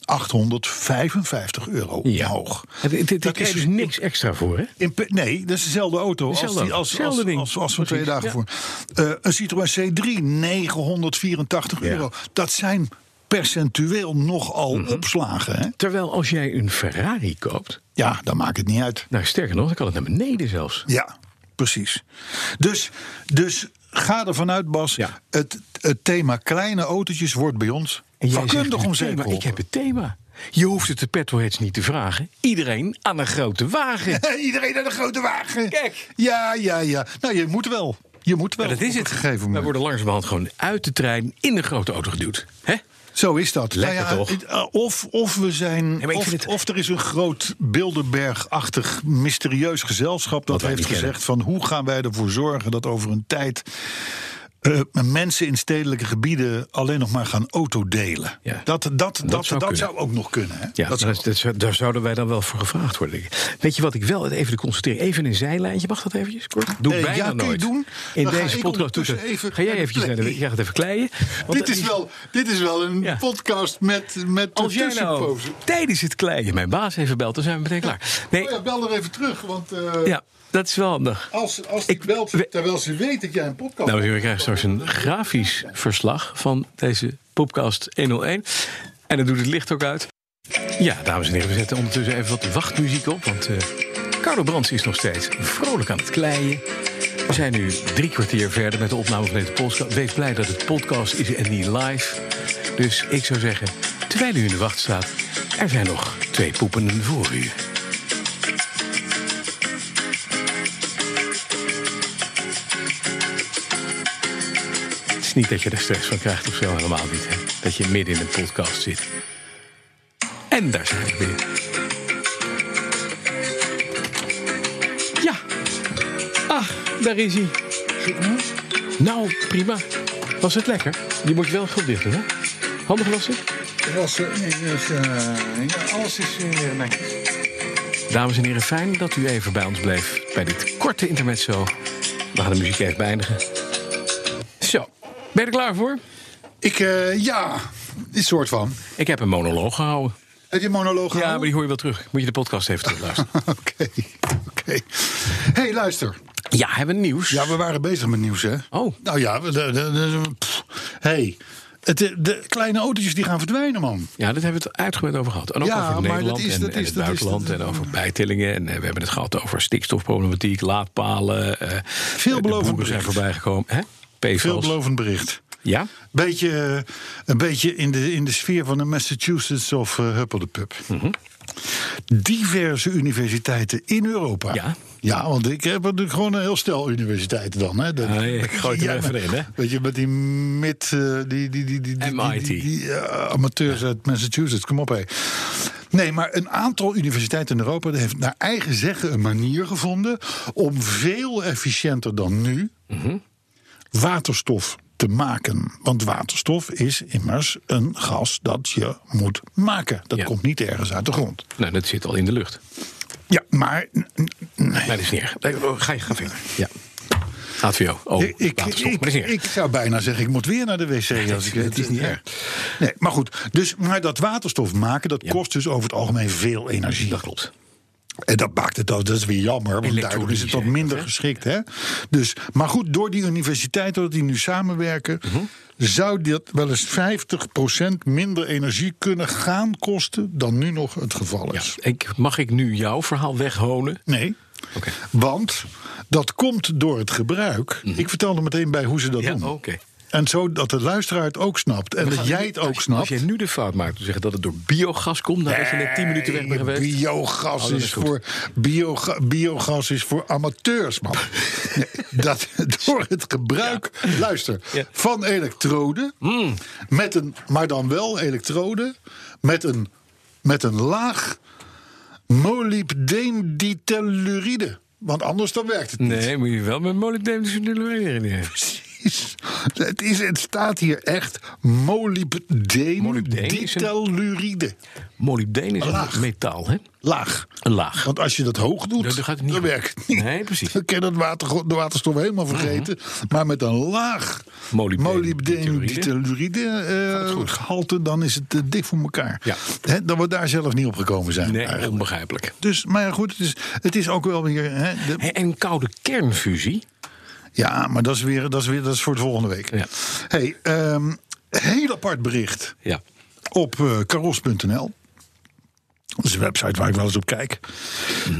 C: 855 euro
B: ja.
C: Dat
B: daar krijg je
C: is
B: dus niks extra voor, hè?
C: in nee, dat is dezelfde auto als, die, als, als,
B: Hetzelfde ding.
C: als, als van twee dagen
B: ja.
C: voor. Eh, een Citroën C3, 984
B: Ja.
C: euro. Dat zijn percentueel nogal
B: Mhm.
C: opslagen. Hè?
B: Terwijl als jij een Ferrari koopt,
C: Ja, dan maakt het niet uit.
B: nou sterker nog, dan kan het naar beneden zelfs.
C: Ja, precies. Dus, dus ga ervan uit, Bas.
B: Ja.
C: Het, het thema kleine autootjes wordt bij ons
B: En jij
C: vakkundig om zeep
B: thema, Ik heb het thema. Je hoeft het de petrolheads niet te vragen. Iedereen aan een grote wagen.
C: Iedereen naar de grote wagen.
B: Kijk.
C: Ja, ja, ja. Nou, je moet wel. Je moet wel.
B: Maar dat is het.
C: een gegeven
B: We worden langzamerhand gewoon uit de trein in een grote auto geduwd. Hè?
C: Zo is dat.
B: Lekker
C: Nou ja,
B: toch?
C: uh, Of, of we zijn.
B: maar
C: of,
B: het-
C: of er is een groot Bilderberg-achtig mysterieus gezelschap dat heeft gezegd: van hoe gaan wij ervoor zorgen dat over een tijd. Eh, mensen in stedelijke gebieden alleen nog maar gaan autodelen.
B: Ja.
C: Dat, dat, dat, dat,
B: zou
C: dat
B: kunnen.
C: zou ook nog kunnen. Hè?
B: Ja,
C: dat zou
B: dat daar zouden wij dan wel voor gevraagd worden. denk ik. Weet je wat ik wel even constateren? Even een zijlijntje. Mag dat eventjes kort? Doe
C: Eh,
B: bijna
C: ja, kun je
B: nooit.
C: doen.
B: In
C: Dan
B: deze podcast
C: even
B: Ga jij eventjes naar de. Jij gaat even kleien.
C: Dit, is wel, dit is wel een
B: Ja.
C: podcast met, met
B: Als jij nou tijdens het kleien mijn baas even belt, dan zijn we meteen klaar. Nee,
C: Oh ja, bel er even terug, want eh,
B: ja, dat is wel handig.
C: als, als
B: Ik-
C: ik belt
B: we-
C: terwijl ze weet dat jij een podcast
B: Nou, we krijgen straks een grafisch verslag van deze podcast 101. En dan doet het licht ook uit. Ja, dames en heren, we zetten ondertussen even wat wachtmuziek op. Want eh Carlo Brands is nog steeds vrolijk aan het kleien. We zijn nu drie kwartier verder met de opname van deze podcast. Wees blij dat het podcast is en niet live. Dus ik zou zeggen, terwijl u in de wacht staat... er zijn nog twee poependen voor u. is niet dat je er stress van krijgt of zo, helemaal niet. Hè? Dat je midden in een podcast zit. En daar zijn we weer. Ja. Ah, daar is hij. Nou, prima. Was het lekker? Die moet je wel goed dicht doen, hè? Handig wassen?
C: was, eh, nee, dus, eh, ja, alles is weer netjes.
B: Dames en heren, fijn dat u even bij ons bleef bij dit korte intermezzo. We gaan de muziek even beëindigen. Ben je er klaar voor?
C: Ik, eh, ja, die soort van.
B: Ik heb een monoloog gehouden.
C: Heb je een monoloog
B: Ja, maar
C: gehouden?
B: die hoor je wel terug. Moet je de podcast even terugluisteren.
C: Oké, oké. hey, luister.
B: Ja, hebben we nieuws?
C: Ja, we waren bezig met nieuws, hè?
B: Oh.
C: Nou ja, we- de, de, de- pff, hey, het, de, de kleine autootjes die gaan verdwijnen, man.
B: Ja, dat hebben we het uitgebreid over gehad. En ook
C: Ja,
B: over
C: maar
B: Nederland
C: dat is-
B: en,
C: dat
B: en
C: is-
B: het
C: dat is-
B: buitenland.
C: dat-
B: en over bijtellingen. En eh, we hebben het gehad over stikstofproblematiek, laadpalen. eh,
C: Veelbelovend
B: de boeren zijn voorbijgekomen. Hè? PFAS.
C: Veelbelovend bericht.
B: Ja?
C: Beetje, eh, een beetje in de, in de sfeer van de Massachusetts of uh, Huppel de Pup.
B: Mhm.
C: Diverse universiteiten in Europa.
B: Ja.
C: Ja, want ik heb natuurlijk gewoon een heel stel universiteiten dan. Hè. Dat-
B: Ah, ik gooi het er even in, hè?
C: Weet je, met die mid... eh, die, die, die, die, die,
B: MIT.
C: Die, die, eh, amateurs uit Massachusetts, kom op hé. Nee, maar een aantal universiteiten in Europa heeft naar eigen zeggen een manier gevonden... om veel efficiënter dan nu
B: Mhm.
C: Waterstof te maken. Want waterstof is immers een gas dat je moet maken. Dat
B: Ja.
C: komt niet ergens uit de grond.
B: Nou, dat zit al in de lucht.
C: Ja, maar
B: Nee, dat is niet erg. Nee, oh, Ga je ga verder. Ja. HVO. Oh,
C: ik, ik, ik, ik zou bijna zeggen, ik moet weer naar de wc. Als ik,
B: het is niet erg.
C: Nee, maar goed. Dus, maar dat waterstof maken, dat kost dus over het algemeen veel energie.
B: Dat klopt.
C: En dat maakt het ook, dat is weer jammer, want daardoor is het wat minder geschikt. Hè? Dus, maar goed, door die universiteiten dat die nu samenwerken,
B: Mhm.
C: zou dat wel eens 50% minder energie kunnen gaan kosten dan nu nog het geval
B: Ja.
C: is.
B: Ik, mag ik nu jouw verhaal weghonen?
C: Nee.
B: Oké.
C: Want dat komt door het gebruik. Ik vertel er meteen bij hoe ze dat
B: Mhm. Ja,
C: doen.
B: oké.
C: En zo dat de luisteraar het ook snapt. En dat jij het ook
B: Als
C: snapt.
B: jij nu de fout maakt te zeggen dat het door biogas komt, nadat je net 10 minuten weg bent geweest.
C: Biogas,
B: Oh,
C: is voor, bioga- biogas is voor amateurs, man. Nee, dat, door het gebruik, luister,
B: Ja.
C: van elektroden, met een, maar dan wel elektroden, met een, met een laag molybdeenditelluride. Want anders dan werkt het niet.
B: Nee, moet je wel met molybdeen leren.
C: Precies. Het, is, het staat hier echt
B: Molybdeen is een-
C: molybdeenditelluride.
B: Molybdeen is
C: Laag.
B: een metaal, hè?
C: Laag.
B: Een laag.
C: Want als je dat hoog doet,
B: Dan- dan gaat het niet
C: dan
B: goed.
C: werkt het niet.
B: Nee, precies. Mhm.
C: Dan je dat water, de waterstof helemaal vergeten. Maar met een laag
B: Molybdeen-
C: molybdeenditelluride eh, gehalte... dan is het eh, dik voor elkaar.
B: Ja.
C: Hè, dat we daar zelf niet op gekomen zijn.
B: Nee,
C: eigenlijk.
B: onbegrijpelijk.
C: Dus, maar goed, het is, het is ook wel weer... De-
B: En koude kernfusie.
C: Ja, maar dat is, weer, dat, is weer, dat is voor de volgende week.
B: Ja.
C: Hey, ehm, heel apart bericht
B: Ja.
C: op eh karos.nl. Dat is een website waar ik wel eens op kijk.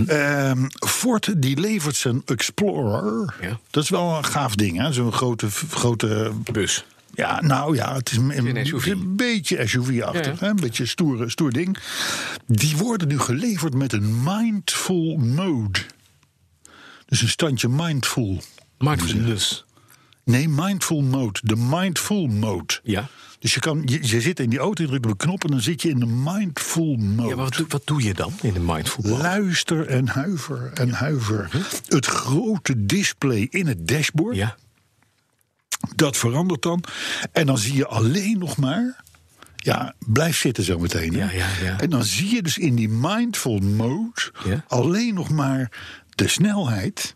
C: Ehm, Ford die levert zijn Explorer.
B: Ja.
C: Dat is wel een gaaf ding, hè? Zo'n grote, grote.
B: Bus.
C: Ja, nou ja, het is een,
B: Een SUV.
C: een beetje SUV-achtig.
B: Ja,
C: Een beetje stoer, stoer ding. Die worden nu geleverd met een mindful mode. Dus een standje mindful.
B: Mindfulness.
C: Nee, mindful mode. De mindful mode.
B: Ja.
C: Dus je, kan, je, je zit in die auto, je drukt op een knop en dan zit je in de mindful mode.
B: Ja, maar wat, doe- wat doe je dan in de mindful mode?
C: Luister en huiver en huiver. Het grote display in het dashboard,
B: Ja.
C: dat verandert dan. En dan zie je alleen nog maar... Ja, blijf zitten zo meteen.
B: Ja, ja, ja.
C: En dan zie je dus in die mindful mode... Alleen nog maar de snelheid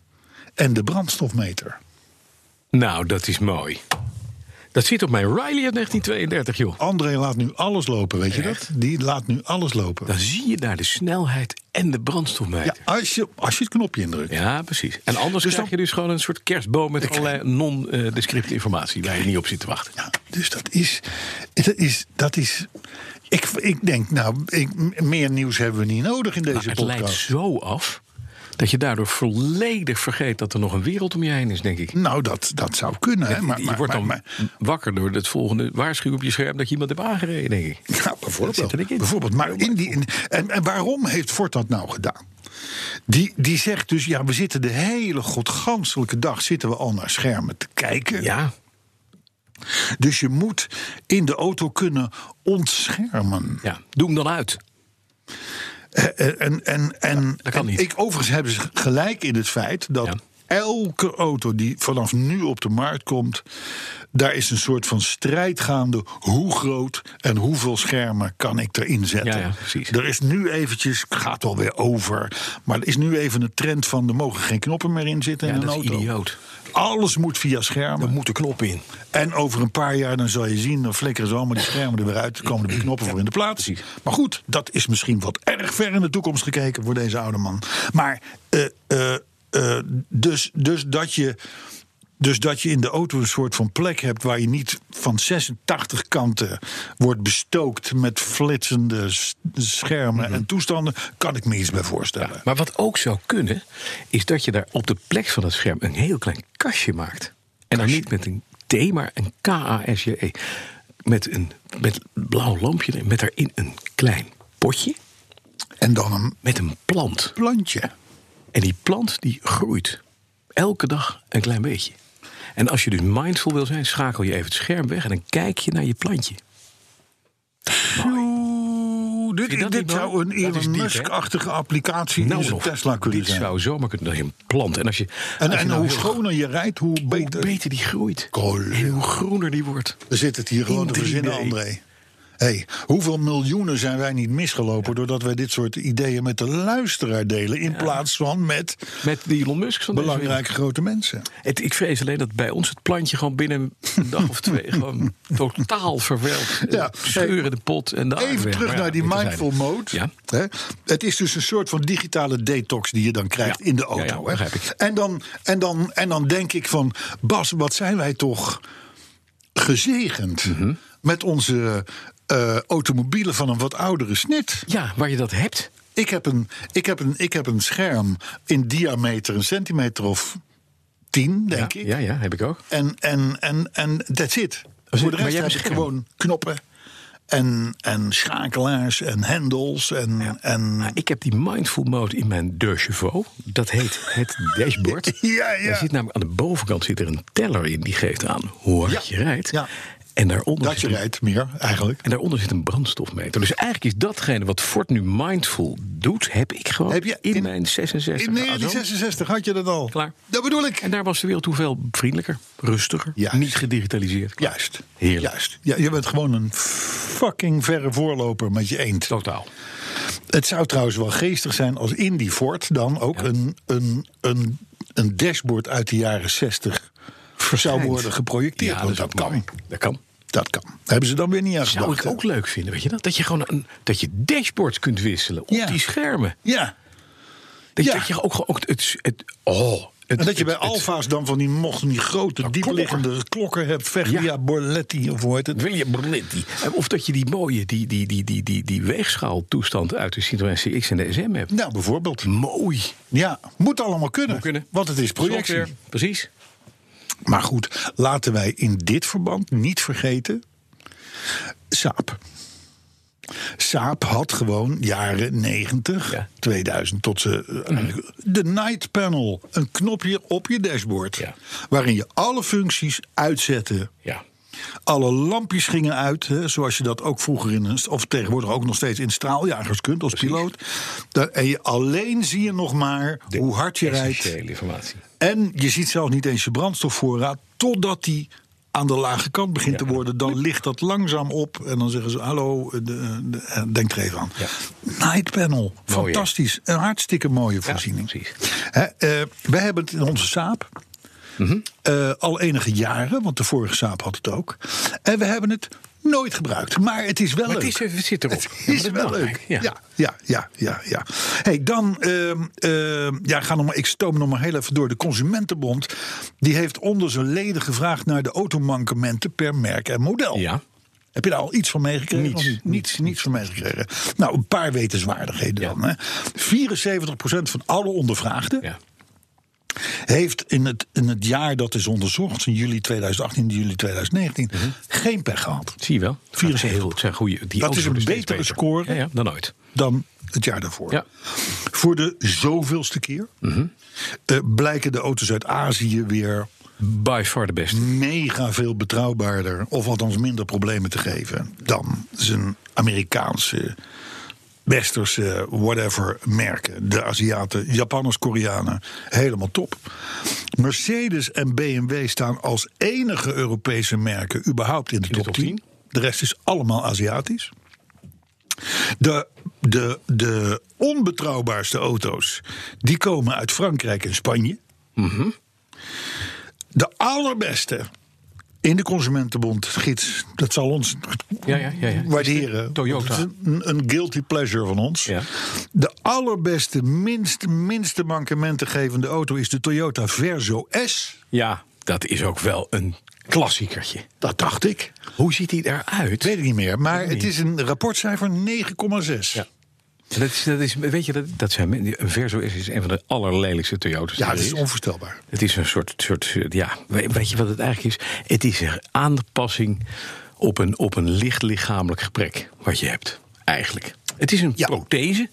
C: en de brandstofmeter.
B: Nou, dat is mooi. Dat zit op mijn Riley uit 1932, joh.
C: André laat nu alles lopen, weet je dat? Die laat nu alles lopen.
B: Dan zie je daar de snelheid en de
C: Ja,
B: brandstofmeter.
C: als je, als je het knopje indrukt.
B: Ja, precies. En anders
C: Dus
B: krijg
C: dan-
B: je dus gewoon een soort kerstboom met allerlei non-descripte informatie waar je niet op zit te wachten.
C: Ja, dus dat is. Dat is, dat is ik, ik denk, nou, ik, meer nieuws hebben we niet nodig in deze
B: Maar Nou, het leidt
C: podcast.
B: zo af dat je daardoor volledig vergeet dat er nog een wereld om je heen is, denk ik.
C: Nou, dat, dat zou kunnen. Hè? Maar,
B: je
C: maar,
B: wordt dan
C: maar-
B: wakker door het volgende waarschuwing op je scherm dat je iemand hebt aangereden, denk ik.
C: ja, bijvoorbeeld. bijvoorbeeld maar in die, in- en, en waarom heeft Ford dat nou gedaan? Die, die zegt dus, ja, we zitten de hele godganselijke dag zitten we al naar schermen te kijken.
B: Ja,
C: Dus je moet in de auto kunnen ontschermen.
B: ja. doe hem dan uit.
C: Eh, En, en, en,
B: dat kan
C: en
B: niet.
C: Ik, overigens hebben ze gelijk in het feit dat. Elke auto die vanaf nu op de markt komt, daar is een soort van strijd gaande. Hoe groot en hoeveel schermen kan ik erin zetten?
B: Ja, ja, precies.
C: Er is nu eventjes, gaat wel weer over, maar er is nu even een trend van er mogen geen knoppen meer in zitten
B: Ja,
C: in een
B: dat is idioot.
C: Alles moet via schermen.
B: Er moeten knoppen in.
C: En over een paar jaar dan zal je zien, dan flikkeren ze allemaal die schermen er weer uit. komen er weer knoppen voor in de plaats.
B: precies.
C: Maar goed, dat is misschien wat erg ver in de toekomst gekeken voor deze oude man. Maar eh, eh, eh, dus, dus, dat je, dus dat je in de auto een soort van plek hebt waar je niet van 86 kanten wordt bestookt met flitsende schermen en toestanden, kan ik me iets bij voorstellen.
B: Maar wat ook zou kunnen, is dat je daar op de plek van het scherm een heel klein kastje maakt. En dan niet met een T, maar een K-A-S-J-E. Met een met blauw lampje met daarin een klein potje
C: En dan een
B: met een plant.
C: plantje.
B: En die plant die groeit elke dag een klein beetje. En als je dus mindful wil zijn, schakel je even het scherm weg en dan kijk je naar je plantje.
C: Oeh, dit dit zou een Elon? Musk-achtige applicatie in zijn
B: nog,
C: Tesla kunnen
B: dit
C: zijn.
B: zou zomaar kunnen. Een plant. En, als je,
C: En,
B: als je
C: en
B: nou
C: hoe schoner je rijdt, hoe
B: hoe
C: beter.
B: beter die groeit.
C: Cool.
B: En hoe groener die wordt.
C: We zitten het hier gewoon
B: In
C: te verzinnen,
B: 3D.
C: André. Hey, hoeveel miljoenen zijn wij niet misgelopen doordat wij dit soort ideeën met de luisteraar delen in plaats van met
B: Met die Elon Musk van deze
C: belangrijke grote mensen?
B: Het, ik vrees alleen dat bij ons het plantje gewoon binnen een dag of twee gewoon totaal verweld.
C: Ja.
B: Scheuren de pot en de
C: Even terug naar die mindful mode.
B: Ja.
C: Hè? Het is dus een soort van digitale detox die je dan krijgt in de auto. hè? En, dan, en, dan, en dan denk ik van, Bas, wat zijn wij toch gezegend
B: Mhm.
C: met onze eh, automobielen van een wat oudere snit.
B: Ja, waar je dat hebt.
C: Ik heb, een, ik, heb een, ik heb een scherm in diameter een centimeter of tien, denk
B: ja,
C: ik.
B: ja, ja, heb ik ook.
C: En, en, en, en that's it. Voor de rest heb ik gewoon knoppen en, en schakelaars en hendels. En, en
B: Maar ik heb die mindful mode in mijn Chevaux. Dat heet het dashboard.
C: Ja, ja.
B: Daar zit namelijk aan de bovenkant zit er een teller in die geeft aan hoe hard
C: Ja.
B: je rijdt.
C: Ja.
B: En daaronder
C: dat je rijdt meer eigenlijk.
B: En daaronder zit een brandstofmeter. Dus eigenlijk is datgene wat Ford nu mindful doet, heb ik gewoon
C: Heb je
B: in,
C: in-
B: mijn 66.
C: In
B: Azon.
C: 1966 had je dat al.
B: Klaar.
C: Dat bedoel ik.
B: En daar was de wereld hoeveel vriendelijker, rustiger,
C: Juist.
B: niet gedigitaliseerd.
C: Juist.
B: Heerlijk.
C: Juist. Ja, je bent gewoon een fucking verre voorloper met je eend.
B: Totaal.
C: Het zou trouwens wel geestig zijn als in die Ford dan ook een, een, een, een dashboard uit de jaren 60 zou worden geprojecteerd.
B: Ja,
C: Want
B: dat,
C: kan.
B: Dat kan.
C: Dat kan. Hebben ze dan weer niet aan
B: Zou
C: gedacht,
B: ik ook leuk vinden, weet je dat? Dat je gewoon een, dat je dashboards kunt wisselen op
C: Ja.
B: die schermen.
C: Ja.
B: Dat,
C: Ja.
B: dat je ook, het, het, oh, het,
C: En dat je bij
B: het- het-
C: Alfa's dan van die, van die grote, diepliggende klokken hebt. Veglia
B: Ja.
C: Borletti of hoe heet het?
B: Wil je Borletti? Of dat je die mooie, die, die, die, die, die, die weegschaaltoestand uit de Citroën CX en de SM hebt.
C: Nou, bijvoorbeeld.
B: Mooi.
C: Ja, moet allemaal kunnen.
B: Moet kunnen.
C: Want het is projectie.
B: Software, Precies.
C: Maar goed, laten wij in dit verband niet vergeten. Saab. Saab had gewoon jaren 90,
B: Ja.
C: 2000 tot ze. eh, eigenlijk- De night panel. Een knopje op je dashboard.
B: Ja.
C: Waarin je alle functies uitzette.
B: Ja.
C: Alle lampjes gingen uit, hè, zoals je dat ook vroeger in een, of tegenwoordig ook nog steeds in straaljagers kunt als piloot. Daar- en je alleen zie je nog maar hoe hard je rijdt.
B: Informatie.
C: En je ziet zelfs niet eens je brandstofvoorraad totdat die aan de lage kant begint te worden. Dan ligt dat langzaam op en dan zeggen ze: Hallo, de, de, eh, denk er even aan.
B: Ja.
C: Night panel, fantastisch. Een hartstikke mooie voorziening. Hè, eh, we hebben het in onze Eh, al enige jaren, want de vorige Saab had het ook. En we hebben het nooit gebruikt. Maar het is wel
B: Maar
C: leuk.
B: het, is, het zit erop.
C: Het
B: Ja,
C: is wel leuk. Ja, ja, ja, ja. ja. Hey, dan, ehm, ehm, ja, ga nog maar, ik stoom nog maar heel even door. De Consumentenbond die heeft onder zijn leden gevraagd naar de automankementen per merk en model.
B: Ja.
C: Heb je daar al iets van meegekregen?
B: Niets.
C: of niet? Niets, niets van meegekregen. Nou, een paar wetenswaardigheden
B: Ja.
C: dan. Hè. 74% van alle ondervraagden
B: Ja.
C: Heeft in het, in het jaar dat is onderzocht, in juli 2018 juli 2019,
B: Mhm.
C: geen pech gehad.
B: Zie je wel?
C: 74.
B: Heel, het zijn goede, die
C: Dat is een betere
B: beter.
C: score.
B: Ja, ja, dan ooit.
C: dan het jaar daarvoor.
B: Ja.
C: Voor de zoveelste keer
B: Mhm.
C: eh, blijken de auto's uit Azië weer
B: By far de beste.
C: mega veel betrouwbaarder, of althans minder problemen te geven dan zijn Amerikaanse, Westerse, whatever merken. De Aziaten, Japanners, Koreanen, helemaal top. Mercedes en BMW staan als enige Europese merken überhaupt in de,
B: de
C: top,
B: top
C: 10.
B: 10.
C: De rest is allemaal Aziatisch. De, de, de onbetrouwbaarste auto's, die komen uit Frankrijk en Spanje. De allerbeste in de Consumentenbond gids. Dat zal ons
B: Ja, ja, ja, ja.
C: waarderen.
B: Toyota.
C: Is een, een guilty pleasure van ons.
B: Ja.
C: De allerbeste, minst, minste mankementengevende auto is de Toyota Verso S.
B: Ja, dat is ook wel een klassiekertje.
C: Dat dacht ik.
B: Hoe ziet hij eruit?
C: Weet ik niet meer. Maar het is een rapportcijfer 9,6.
B: Ja. Dat is, dat is, weet je, dat, dat zijn, een Verso is, is een van de allerlelijkste Toyota's.
C: Ja,
B: er
C: is onvoorstelbaar.
B: Het is een soort, soort ja, weet je wat het eigenlijk is? Het is een aanpassing op een, op een licht lichamelijk gebrek wat je hebt, eigenlijk. Het is een
C: Ja.
B: prothese,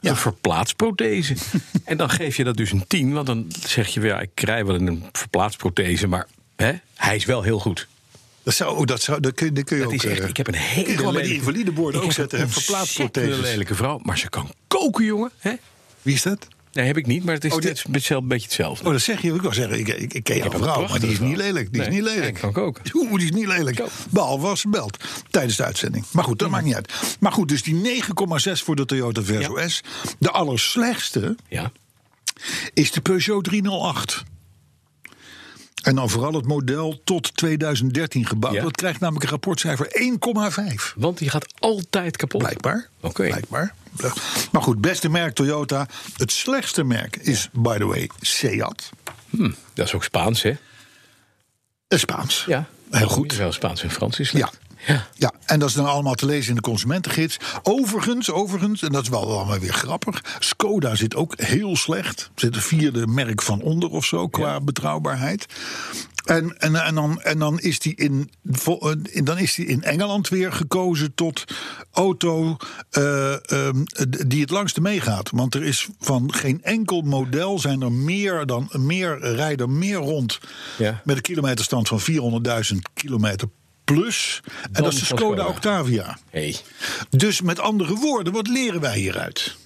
C: Ja.
B: een verplaatsprothese. en dan geef je dat dus een 10, want dan zeg je weer, ja, ik rij wel een verplaatsprothese, maar hè, hij is wel heel goed.
C: Dat, zou, oh, dat, zou, dat, kun, dat kun je
B: Dat
C: ook...
B: is echt,
C: eh,
B: ik heb een hele
C: gewoon met die invalideborden
B: Ik
C: ook zetten.
B: een
C: Verplaatsprotheses.
B: lelijke vrouw, maar ze kan koken, jongen. Hè?
C: Wie is dat?
B: Nee, heb ik niet, maar het is,
C: Oh,
B: hetzelfde- een beetje hetzelfde.
C: Oh, dat zeg je. Ik wil zeggen, ik, ik, ik ken jouw vrouw, maar die is niet lelijk. Die is niet lelijk.
B: hij kan koken.
C: Oeh, die is niet lelijk. Behalve als ze belt tijdens de uitzending. Maar goed, dat maakt niet uit. Maar goed, dus die 9,6 voor de Toyota Verso
B: Ja.
C: S. De allerslechtste
B: Ja.
C: is de Peugeot 308. En dan vooral het model tot 2013 gebouwd.
B: Ja.
C: Dat krijgt namelijk een rapportcijfer 1,5.
B: Want die gaat altijd kapot.
C: Blijkbaar.
B: Oké.
C: Blijkbaar. Maar goed, beste merk Toyota. Het slechtste merk is, by the way, Seat.
B: Hm, dat is ook Spaans, hè?
C: Eh, Spaans.
B: Ja.
C: Heel goed.
B: Wel Spaans en Frans is slecht. Ja.
C: Ja, en dat is dan allemaal te lezen in de consumentengids. Overigens, overigens, en dat is wel allemaal weer grappig. Skoda zit ook heel slecht. Zit de vierde merk van onder of zo qua betrouwbaarheid. En, en, en, dan, en dan, is die in, eh, dan is die in Engeland weer gekozen tot auto eh, ehm, die het langste meegaat. Want er is van geen enkel model zijn er meer dan meer rijden meer rond
B: Ja.
C: met een kilometerstand van 400.000 kilometer plus. En
B: Dan
C: dat is de Skoda
B: Skoda.
C: Octavia.
B: Hey.
C: Dus met andere woorden, wat leren wij hieruit?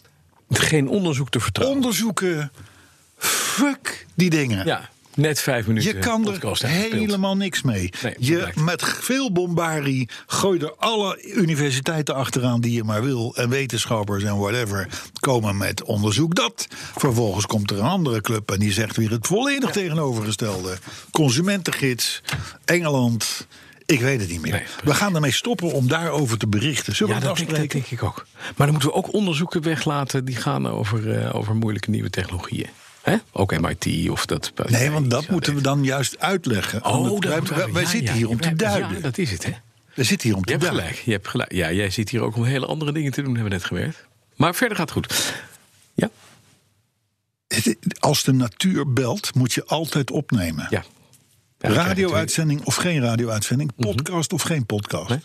B: Geen onderzoek te vertrouwen.
C: Onderzoeken. Fuck die dingen.
B: ja, net vijf minuten.
C: Je kan er helemaal niks mee.
B: Nee,
C: je met veel bombarie gooi er alle universiteiten achteraan die je maar wil. En wetenschappers en whatever komen met onderzoek dat. Vervolgens komt er een andere club en die zegt weer het volledig tegenovergestelde. Consumentengids, Engeland. Ik weet het niet meer.
B: Nee,
C: we gaan ermee stoppen om daarover te berichten. Zullen
B: Ja,
C: we
B: dat denk, dat denk ik ook. Maar dan moeten we ook onderzoeken weglaten die gaan over, eh, over moeilijke nieuwe technologieën. Hè? Ook MIT of dat.
C: Nee, want dat moeten we dan juist uitleggen.
B: Oh, dat
C: wij,
B: moeten
C: wij,
B: we-
C: wij
B: ja,
C: zitten
B: ja,
C: hier om te duiden.
B: Ja, dat is het, hè?
C: We zitten hier om te
B: Je hebt
C: duiden.
B: gelijk. Je hebt gelijk. Ja, jij zit hier ook om hele andere dingen te doen, hebben we net gewerkt. Maar verder gaat het goed. Ja,
C: Als de natuur belt, moet je altijd opnemen.
B: ja. Ja, dan krijg je
C: radio-uitzending of geen radio-uitzending, podcast of geen podcast.
B: Nee.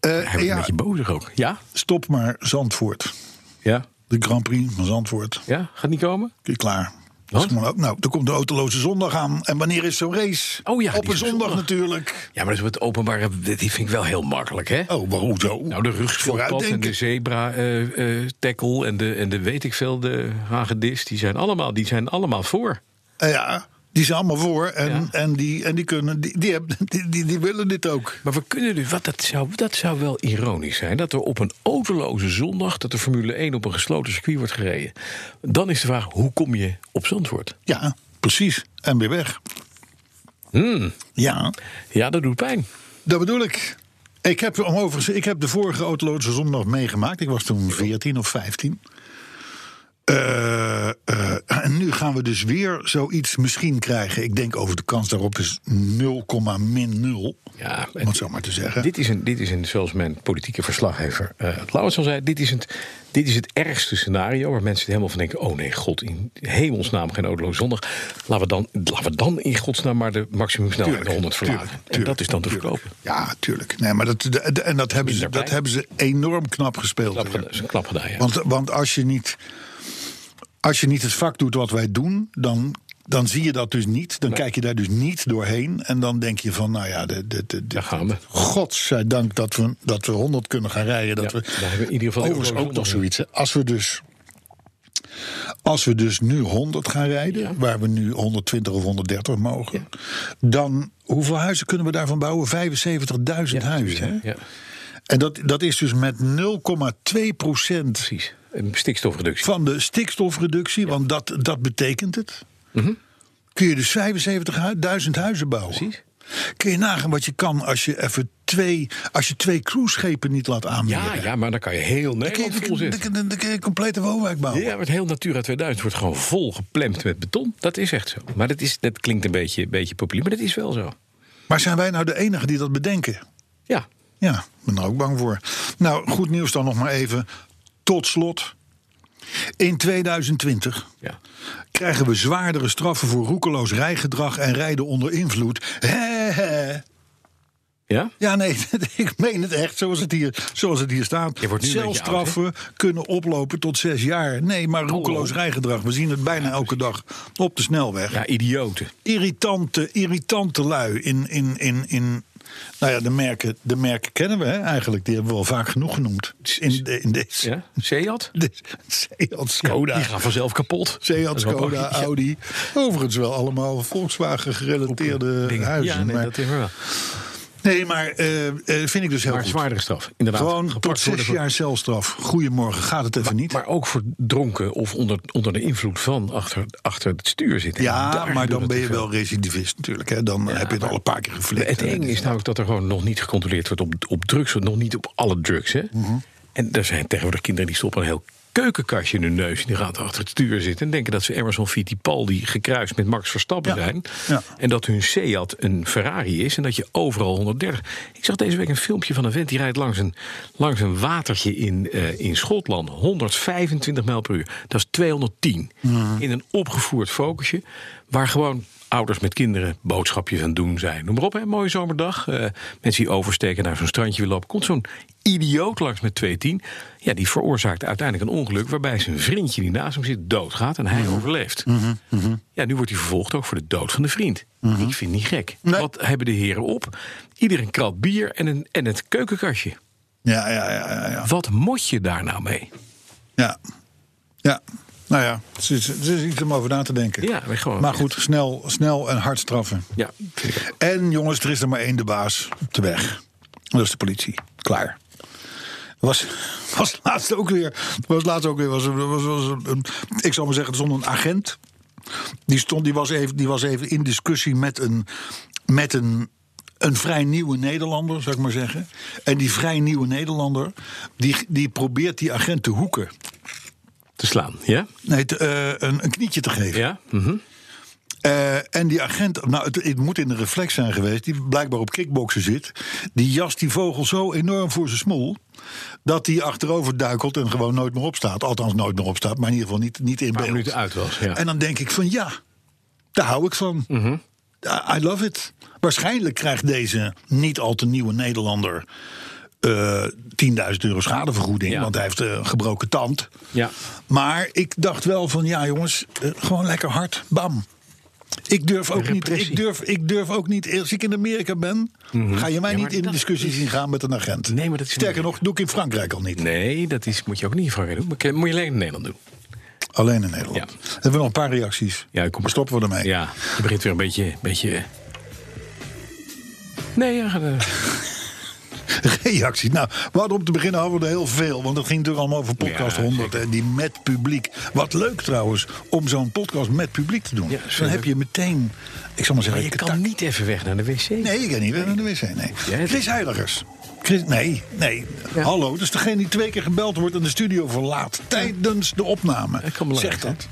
B: Hij
C: ja,
B: een beetje bozig ook. Ja?
C: stop maar Zandvoort.
B: Ja?
C: De Grand Prix van Zandvoort.
B: Ja? Gaat niet komen?
C: Klaar.
B: Wat?
C: Nou, er komt de autoloze zondag aan. En wanneer is zo'n race?
B: Oh ja,
C: Op een zondag,
B: zondag.
C: natuurlijk.
B: Ja, maar dat is het openbare. Die vind ik wel heel makkelijk, hè?
C: Oh, waarom zo?
B: Nou, de rugschildpad en de zebra eh eh, en de, en de weet ik veel, de hagedis, die zijn allemaal, die zijn allemaal voor.
C: Ja, die zijn allemaal voor. En,
B: Ja.
C: en, die, en die, kunnen, die, die, hebben- die, die, die willen dit ook.
B: Maar we kunnen dus, wat, dat, zou, dat zou wel ironisch zijn. Dat er op een autoloze zondag, dat de Formule 1 op een gesloten circuit wordt gereden. Dan is de vraag, hoe kom je op Zandvoort?
C: Ja, precies. En weer weg.
B: Hmm.
C: Ja,
B: Ja, dat doet pijn.
C: dat bedoel ik. Ik heb, om overigens, ik heb de vorige autoloze zondag meegemaakt. Ik was toen 14 of 15. Eh, eh, en nu gaan we dus weer zoiets misschien krijgen. Ik denk over de kans daarop is 0,0.
B: Ja,
C: Om het zo maar te zeggen.
B: Dit is, een, dit is een, zoals mijn politieke verslaggever uh, Laurens al zei, dit is, het, dit is het ergste scenario waar mensen helemaal van denken: oh nee, god, in hemelsnaam geen autoloze zondag. Laten we, dan, laten we dan in godsnaam maar de maximumsnelheid naar 100 verlagen.
C: tuurlijk,
B: en dat is dan te
C: tuurlijk.
B: verkopen.
C: Ja, tuurlijk. Nee, maar dat, de- de- en dat hebben, ze, dat hebben ze enorm knap gespeeld.
B: Knap gedaan, is een klap gedaan, ja.
C: Want, want als, je niet, als je niet het vak doet wat wij doen, dan, dan zie je dat dus niet. Dan kijk je daar dus niet doorheen. En dan denk je van, nou ja, de, de, de,
B: Daar gaan we.
C: godzijdank dat we, dat we 100 kunnen gaan rijden. Dat
B: Ja,
C: we,
B: daar hebben we in ieder geval
C: Overigens ook nog zoiets. hè. Als we dus... Als we dus nu 100 gaan rijden,
B: Ja.
C: waar we nu 120 of 130 mogen, dan hoeveel huizen kunnen we daarvan bouwen? 75.000 huizen. Hè?
B: Ja,
C: En dat, dat is dus met 0,2 procent
B: stikstofreductie.
C: van de stikstofreductie, want dat, dat betekent het.
B: Mhm.
C: kun je dus 75.000 huizen bouwen.
B: Precies.
C: Kun je nagaan wat je kan als je even twee, als je twee cruiseschepen niet laat aanmeren.
B: Ja, ja, maar dan kan je heel
C: Dan je,
B: vol
C: dan, dan kun je een complete woonwijk bouwen.
B: Ja, het heel Natura 2000 wordt gewoon vol geplemd met beton. Dat is echt zo. Maar dat, is, dat klinkt een beetje, beetje populier, maar dat is wel zo.
C: Maar zijn wij nou de enigen die dat bedenken?
B: Ja,
C: Ja, ik ben er ook bang voor. Nou, goed nieuws dan nog maar even. Tot slot. In 2020
B: ja.
C: krijgen we zwaardere straffen voor roekeloos rijgedrag en rijden onder invloed. Hè.
B: Ja?
C: Ja, nee, ik meen het echt, zoals het hier, zoals het hier staat.
B: Beetje
C: Celstraffen kunnen oplopen tot zes jaar. Nee, maar roekeloos rijgedrag. We zien het bijna elke dag op de snelweg.
B: Ja, idioten.
C: Irritante, irritante lui in, in, in, in nou ja, de merken, de merken kennen we hè, eigenlijk. Die hebben we al vaak genoeg genoemd. In, de, in deze.
B: Ja? Seat?
C: De, Seat, Skoda.
B: Die gaan vanzelf kapot.
C: Seat, Skoda. Audi. Overigens wel allemaal Volkswagen gerelateerde
B: Dingen.
C: huizen.
B: Ja, nee,
C: maar,
B: dat is wel.
C: Nee, maar eh, eh, vind ik dus heel
B: Maar
C: goed.
B: zwaardere straf. Inderdaad.
C: Gewoon tot zes jaar celstraf. Goedemorgen, gaat het even niet?
B: Maar ook voor dronken of onder, onder de invloed van achter, achter het stuur zitten.
C: ja, maar dan ben je wel recidivist natuurlijk. Hè? Dan heb je het al een paar keer geflikt.
B: Het enge is namelijk dat er gewoon nog niet gecontroleerd wordt op, op drugs. Nog niet op alle drugs. Hè?
C: Mhm.
B: En er zijn tegenwoordig kinderen die stoppen een heel keukenkastje in hun neus. Die gaan achter het stuur zitten. En denken dat ze Emerson Fittipaldi gekruist met Max Verstappen
C: Ja.
B: zijn.
C: Ja.
B: En dat hun Seat een Ferrari is. En dat je overal 130. Ik zag deze week een filmpje van een vent die rijdt langs een, langs een watertje in, eh, in Schotland. 125 mijl per uur. Dat is 210.
C: Mhm.
B: In een opgevoerd focusje. Waar gewoon ouders met kinderen boodschapjes aan doen zijn. Noem maar op, hè, mooie zomerdag. Eh, mensen die oversteken naar zo'n strandje willen lopen. Komt zo'n idioot langs met 210. Ja, die veroorzaakt uiteindelijk een ongeluk... waarbij zijn vriendje die naast hem zit doodgaat en hij
C: Mhm.
B: overleeft. Ja, nu wordt hij vervolgd ook voor de dood van de vriend. Ik vind het niet gek.
C: Mhm. Nee.
B: Wat hebben de heren op? Ieder een krat bier en, een, en het keukenkastje.
C: Ja, ja, ja, ja, ja.
B: Wat moet je daar nou mee?
C: ja. Ja. Nou ja, het is, het is iets om over na te denken.
B: Ja, maar gewoon-
C: maar goed, snel, snel en hard straffen.
B: Ja.
C: En jongens, er is er maar één de baas op de weg. Dat is de politie. Klaar. Was, was laatst ook weer. Was laatst ook weer. Was, was, was, een, ik zal maar zeggen, er stond een agent. Die, stond, die, was even, die was even in discussie met een. Met een een vrij nieuwe Nederlander, zou ik maar zeggen. En die vrij nieuwe Nederlander, die, die probeert die agent te hoeken.
B: Te slaan, ja?
C: Nee, te, eh, een, een knietje te geven.
B: Ja? Mhm.
C: Eh, en die agent, nou, het, het moet in de reflex zijn geweest, die blijkbaar op kickboksen zit. Die jast die vogel zo enorm voor zijn smoel. dat hij achterover duikelt en gewoon nooit meer opstaat. Althans, nooit meer opstaat, maar in ieder geval niet, niet in beeld.
B: minuten uit was, ja.
C: En dan denk ik van ja, daar hou ik van.
B: Mhm.
C: I love it. Waarschijnlijk krijgt deze niet al te nieuwe Nederlander. Eh 10.000 euro schadevergoeding,
B: Ja.
C: want hij heeft eh, een gebroken tand.
B: Ja.
C: Maar ik dacht wel van ja, jongens, eh, gewoon lekker hard, bam. Ik durf ook niet. Ik durf, ik durf ook niet. Als ik in Amerika ben, ga je mij
B: Ja,
C: niet in discussies
B: is-
C: ingaan met een agent.
B: Nee, maar dat is
C: Sterker nog, doe ik in Frankrijk al niet.
B: Nee, dat is, moet je ook niet in Frankrijk doen. Maar moet je alleen in Nederland doen.
C: Alleen in Nederland.
B: Ja.
C: Hebben we nog een paar reacties?
B: Ja, kom maar.
C: Stoppen we ermee.
B: Ja, je begint weer een beetje... beetje... Nee, ja, er-
C: Reacties. Nou, we hadden om te beginnen hadden we er heel veel. Want het ging natuurlijk allemaal over podcast
B: Ja,
C: 100. En die met publiek. Wat leuk trouwens, om zo'n podcast met publiek te doen.
B: Ja,
C: Dan heb je meteen, ik zal maar zeggen...
B: Maar je
C: tak-
B: kan niet even weg naar de wc.
C: Nee, ik kan niet weg naar de wc. Nee. Chris Heiligers. Chris, nee, nee.
B: Ja.
C: Hallo, dus degene die twee keer gebeld wordt en de studio verlaat tijdens de opname.
B: Dat kan belangrijk
C: Zeg dat.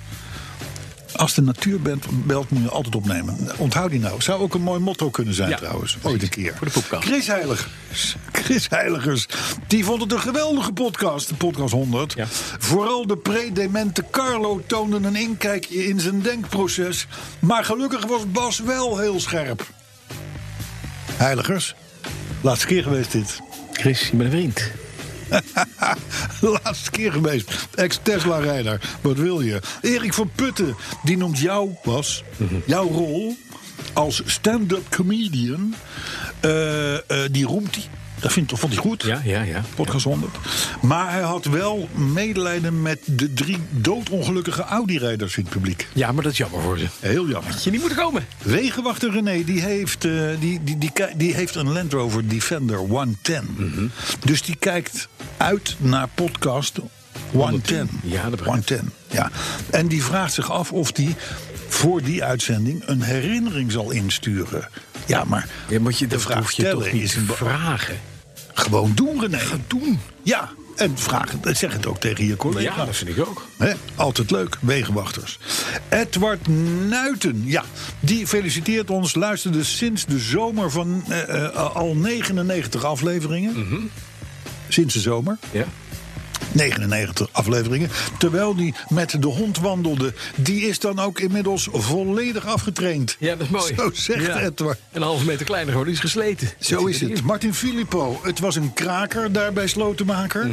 C: Als de natuur belt, belt, moet je altijd opnemen. Onthoud die nou. Zou ook een mooi motto kunnen zijn
B: Ja,
C: trouwens. Ooit een keer.
B: Voor de poepkast.
C: Chris Heiligers. Chris Heiligers. Die vond het een geweldige podcast. De podcast 100.
B: Ja.
C: Vooral de predemente Carlo toonde een inkijkje in zijn denkproces. Maar gelukkig was Bas wel heel scherp. Heiligers. Laatste keer geweest dit.
B: Chris, je bent een vriend.
C: Laatste keer geweest. Ex-Tesla-rijder. Wat wil je? Erik van Putten, die noemt jou, Bas, jouw rol als stand-up comedian. eh, eh, die roemt hij. Dat vindt, vond hij goed.
B: Ja, ja, ja.
C: Podcast 100. Maar hij had wel medelijden met de drie doodongelukkige Audi-rijders in het publiek.
B: Ja, maar dat is jammer voor ze.
C: Heel jammer.
B: Je niet moeten komen.
C: Wegenwachter René, die heeft, eh, die, die, die, die heeft een Land Rover Defender 110. Dus die kijkt uit naar podcast 110.
B: Ja, dat begrijp ik.
C: 110, ja. En die vraagt zich af of die voor die uitzending een herinnering zal insturen. Ja, maar
B: Ja, moet je
C: de
B: dat
C: vraag
B: hoef je
C: stellen
B: toch niet
C: is
B: vragen.
C: Gewoon doen, René. doen. Ja, en vraag het, zeg het ook tegen je collega's.
B: Ja, dat vind ik ook.
C: Altijd leuk, wegenwachters. Edward Nuiten, ja, die feliciteert ons. Luisterde sinds de zomer van eh, eh, al 99 afleveringen. Sinds de zomer.
B: Ja.
C: 99 afleveringen. Terwijl die met de hond wandelde. Die is dan ook inmiddels volledig afgetraind.
B: ja, dat is mooi.
C: Zo zegt
B: Ja.
C: Edward.
B: En een halve meter kleiner geworden, die is gesleten.
C: Zo is het. Martin Filippo, het was een kraker daar bij Slotenmaker.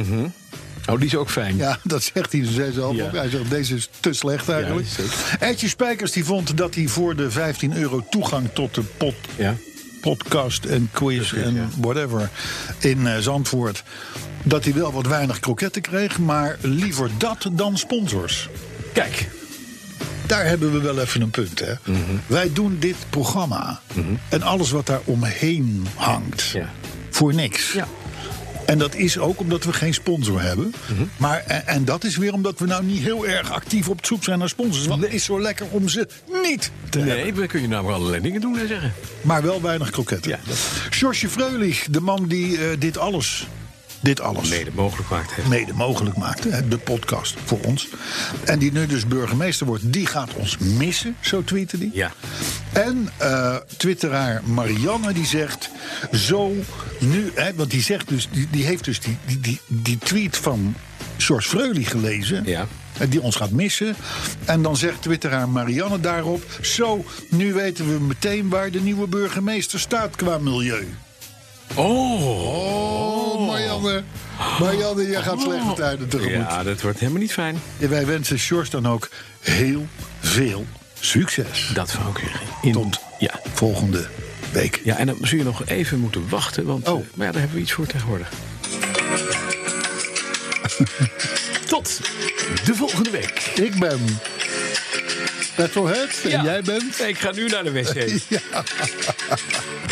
B: Oh, die is ook fijn.
C: Ja, dat zegt hij zelf
B: Ja.
C: ook. Hij zegt, deze is te slecht eigenlijk.
B: Ja.
C: Eitje Spijkers die vond dat hij voor de 15 euro toegang tot de pod,
B: Ja.
C: Podcast en quiz en
B: ja.
C: whatever in eh, Zandvoort... dat hij wel wat weinig kroketten kreeg, maar liever dat dan sponsors.
B: Kijk.
C: Daar hebben we wel even een punt, hè.
B: Mhm.
C: Wij doen dit programma en alles wat daar omheen hangt...
B: Ja.
C: voor niks.
B: Ja.
C: En dat is ook omdat we geen sponsor hebben.
B: Mhm.
C: Maar, en, en dat is weer omdat we nou niet heel erg actief op zoek zijn naar sponsors. Want het is zo lekker om ze niet te hebben.
B: Nee, dan kun je namelijk allerlei dingen doen en zeggen.
C: Maar wel weinig kroketten.
B: Ja, dat-
C: Freulich, de man die eh, dit alles, dit alles
B: Mede mogelijk maakt heeft.
C: mede mogelijk maakte. hè, De podcast voor ons. En die nu dus burgemeester wordt, die gaat ons missen, zo tweette die.
B: Ja.
C: En eh, twitteraar Marianne die zegt zo nu, hè, want die zegt dus, die, die heeft dus die, die, die, die tweet van George Freulich gelezen.
B: Ja.
C: Die ons gaat missen. En dan zegt twitteraar Marianne daarop: Zo, nu weten we meteen waar de nieuwe burgemeester staat qua milieu.
B: Oh.
C: Oh, Marianne. Marianne, jij gaat slechte tijden tegemoet.
B: Ja, dat wordt helemaal niet fijn.
C: En wij wensen George dan ook heel veel succes.
B: Dat zou ik zeggen. In,
C: Tot
B: Ja.
C: volgende week.
B: ja, en dan zul je nog even moeten wachten. Want,
C: Oh.
B: eh, maar ja, daar hebben we iets voor tegenwoordig. Tot de volgende week.
C: Ik ben Petrolhead en
B: Ja.
C: jij bent...
B: Ik ga nu naar de wc.
E: Ook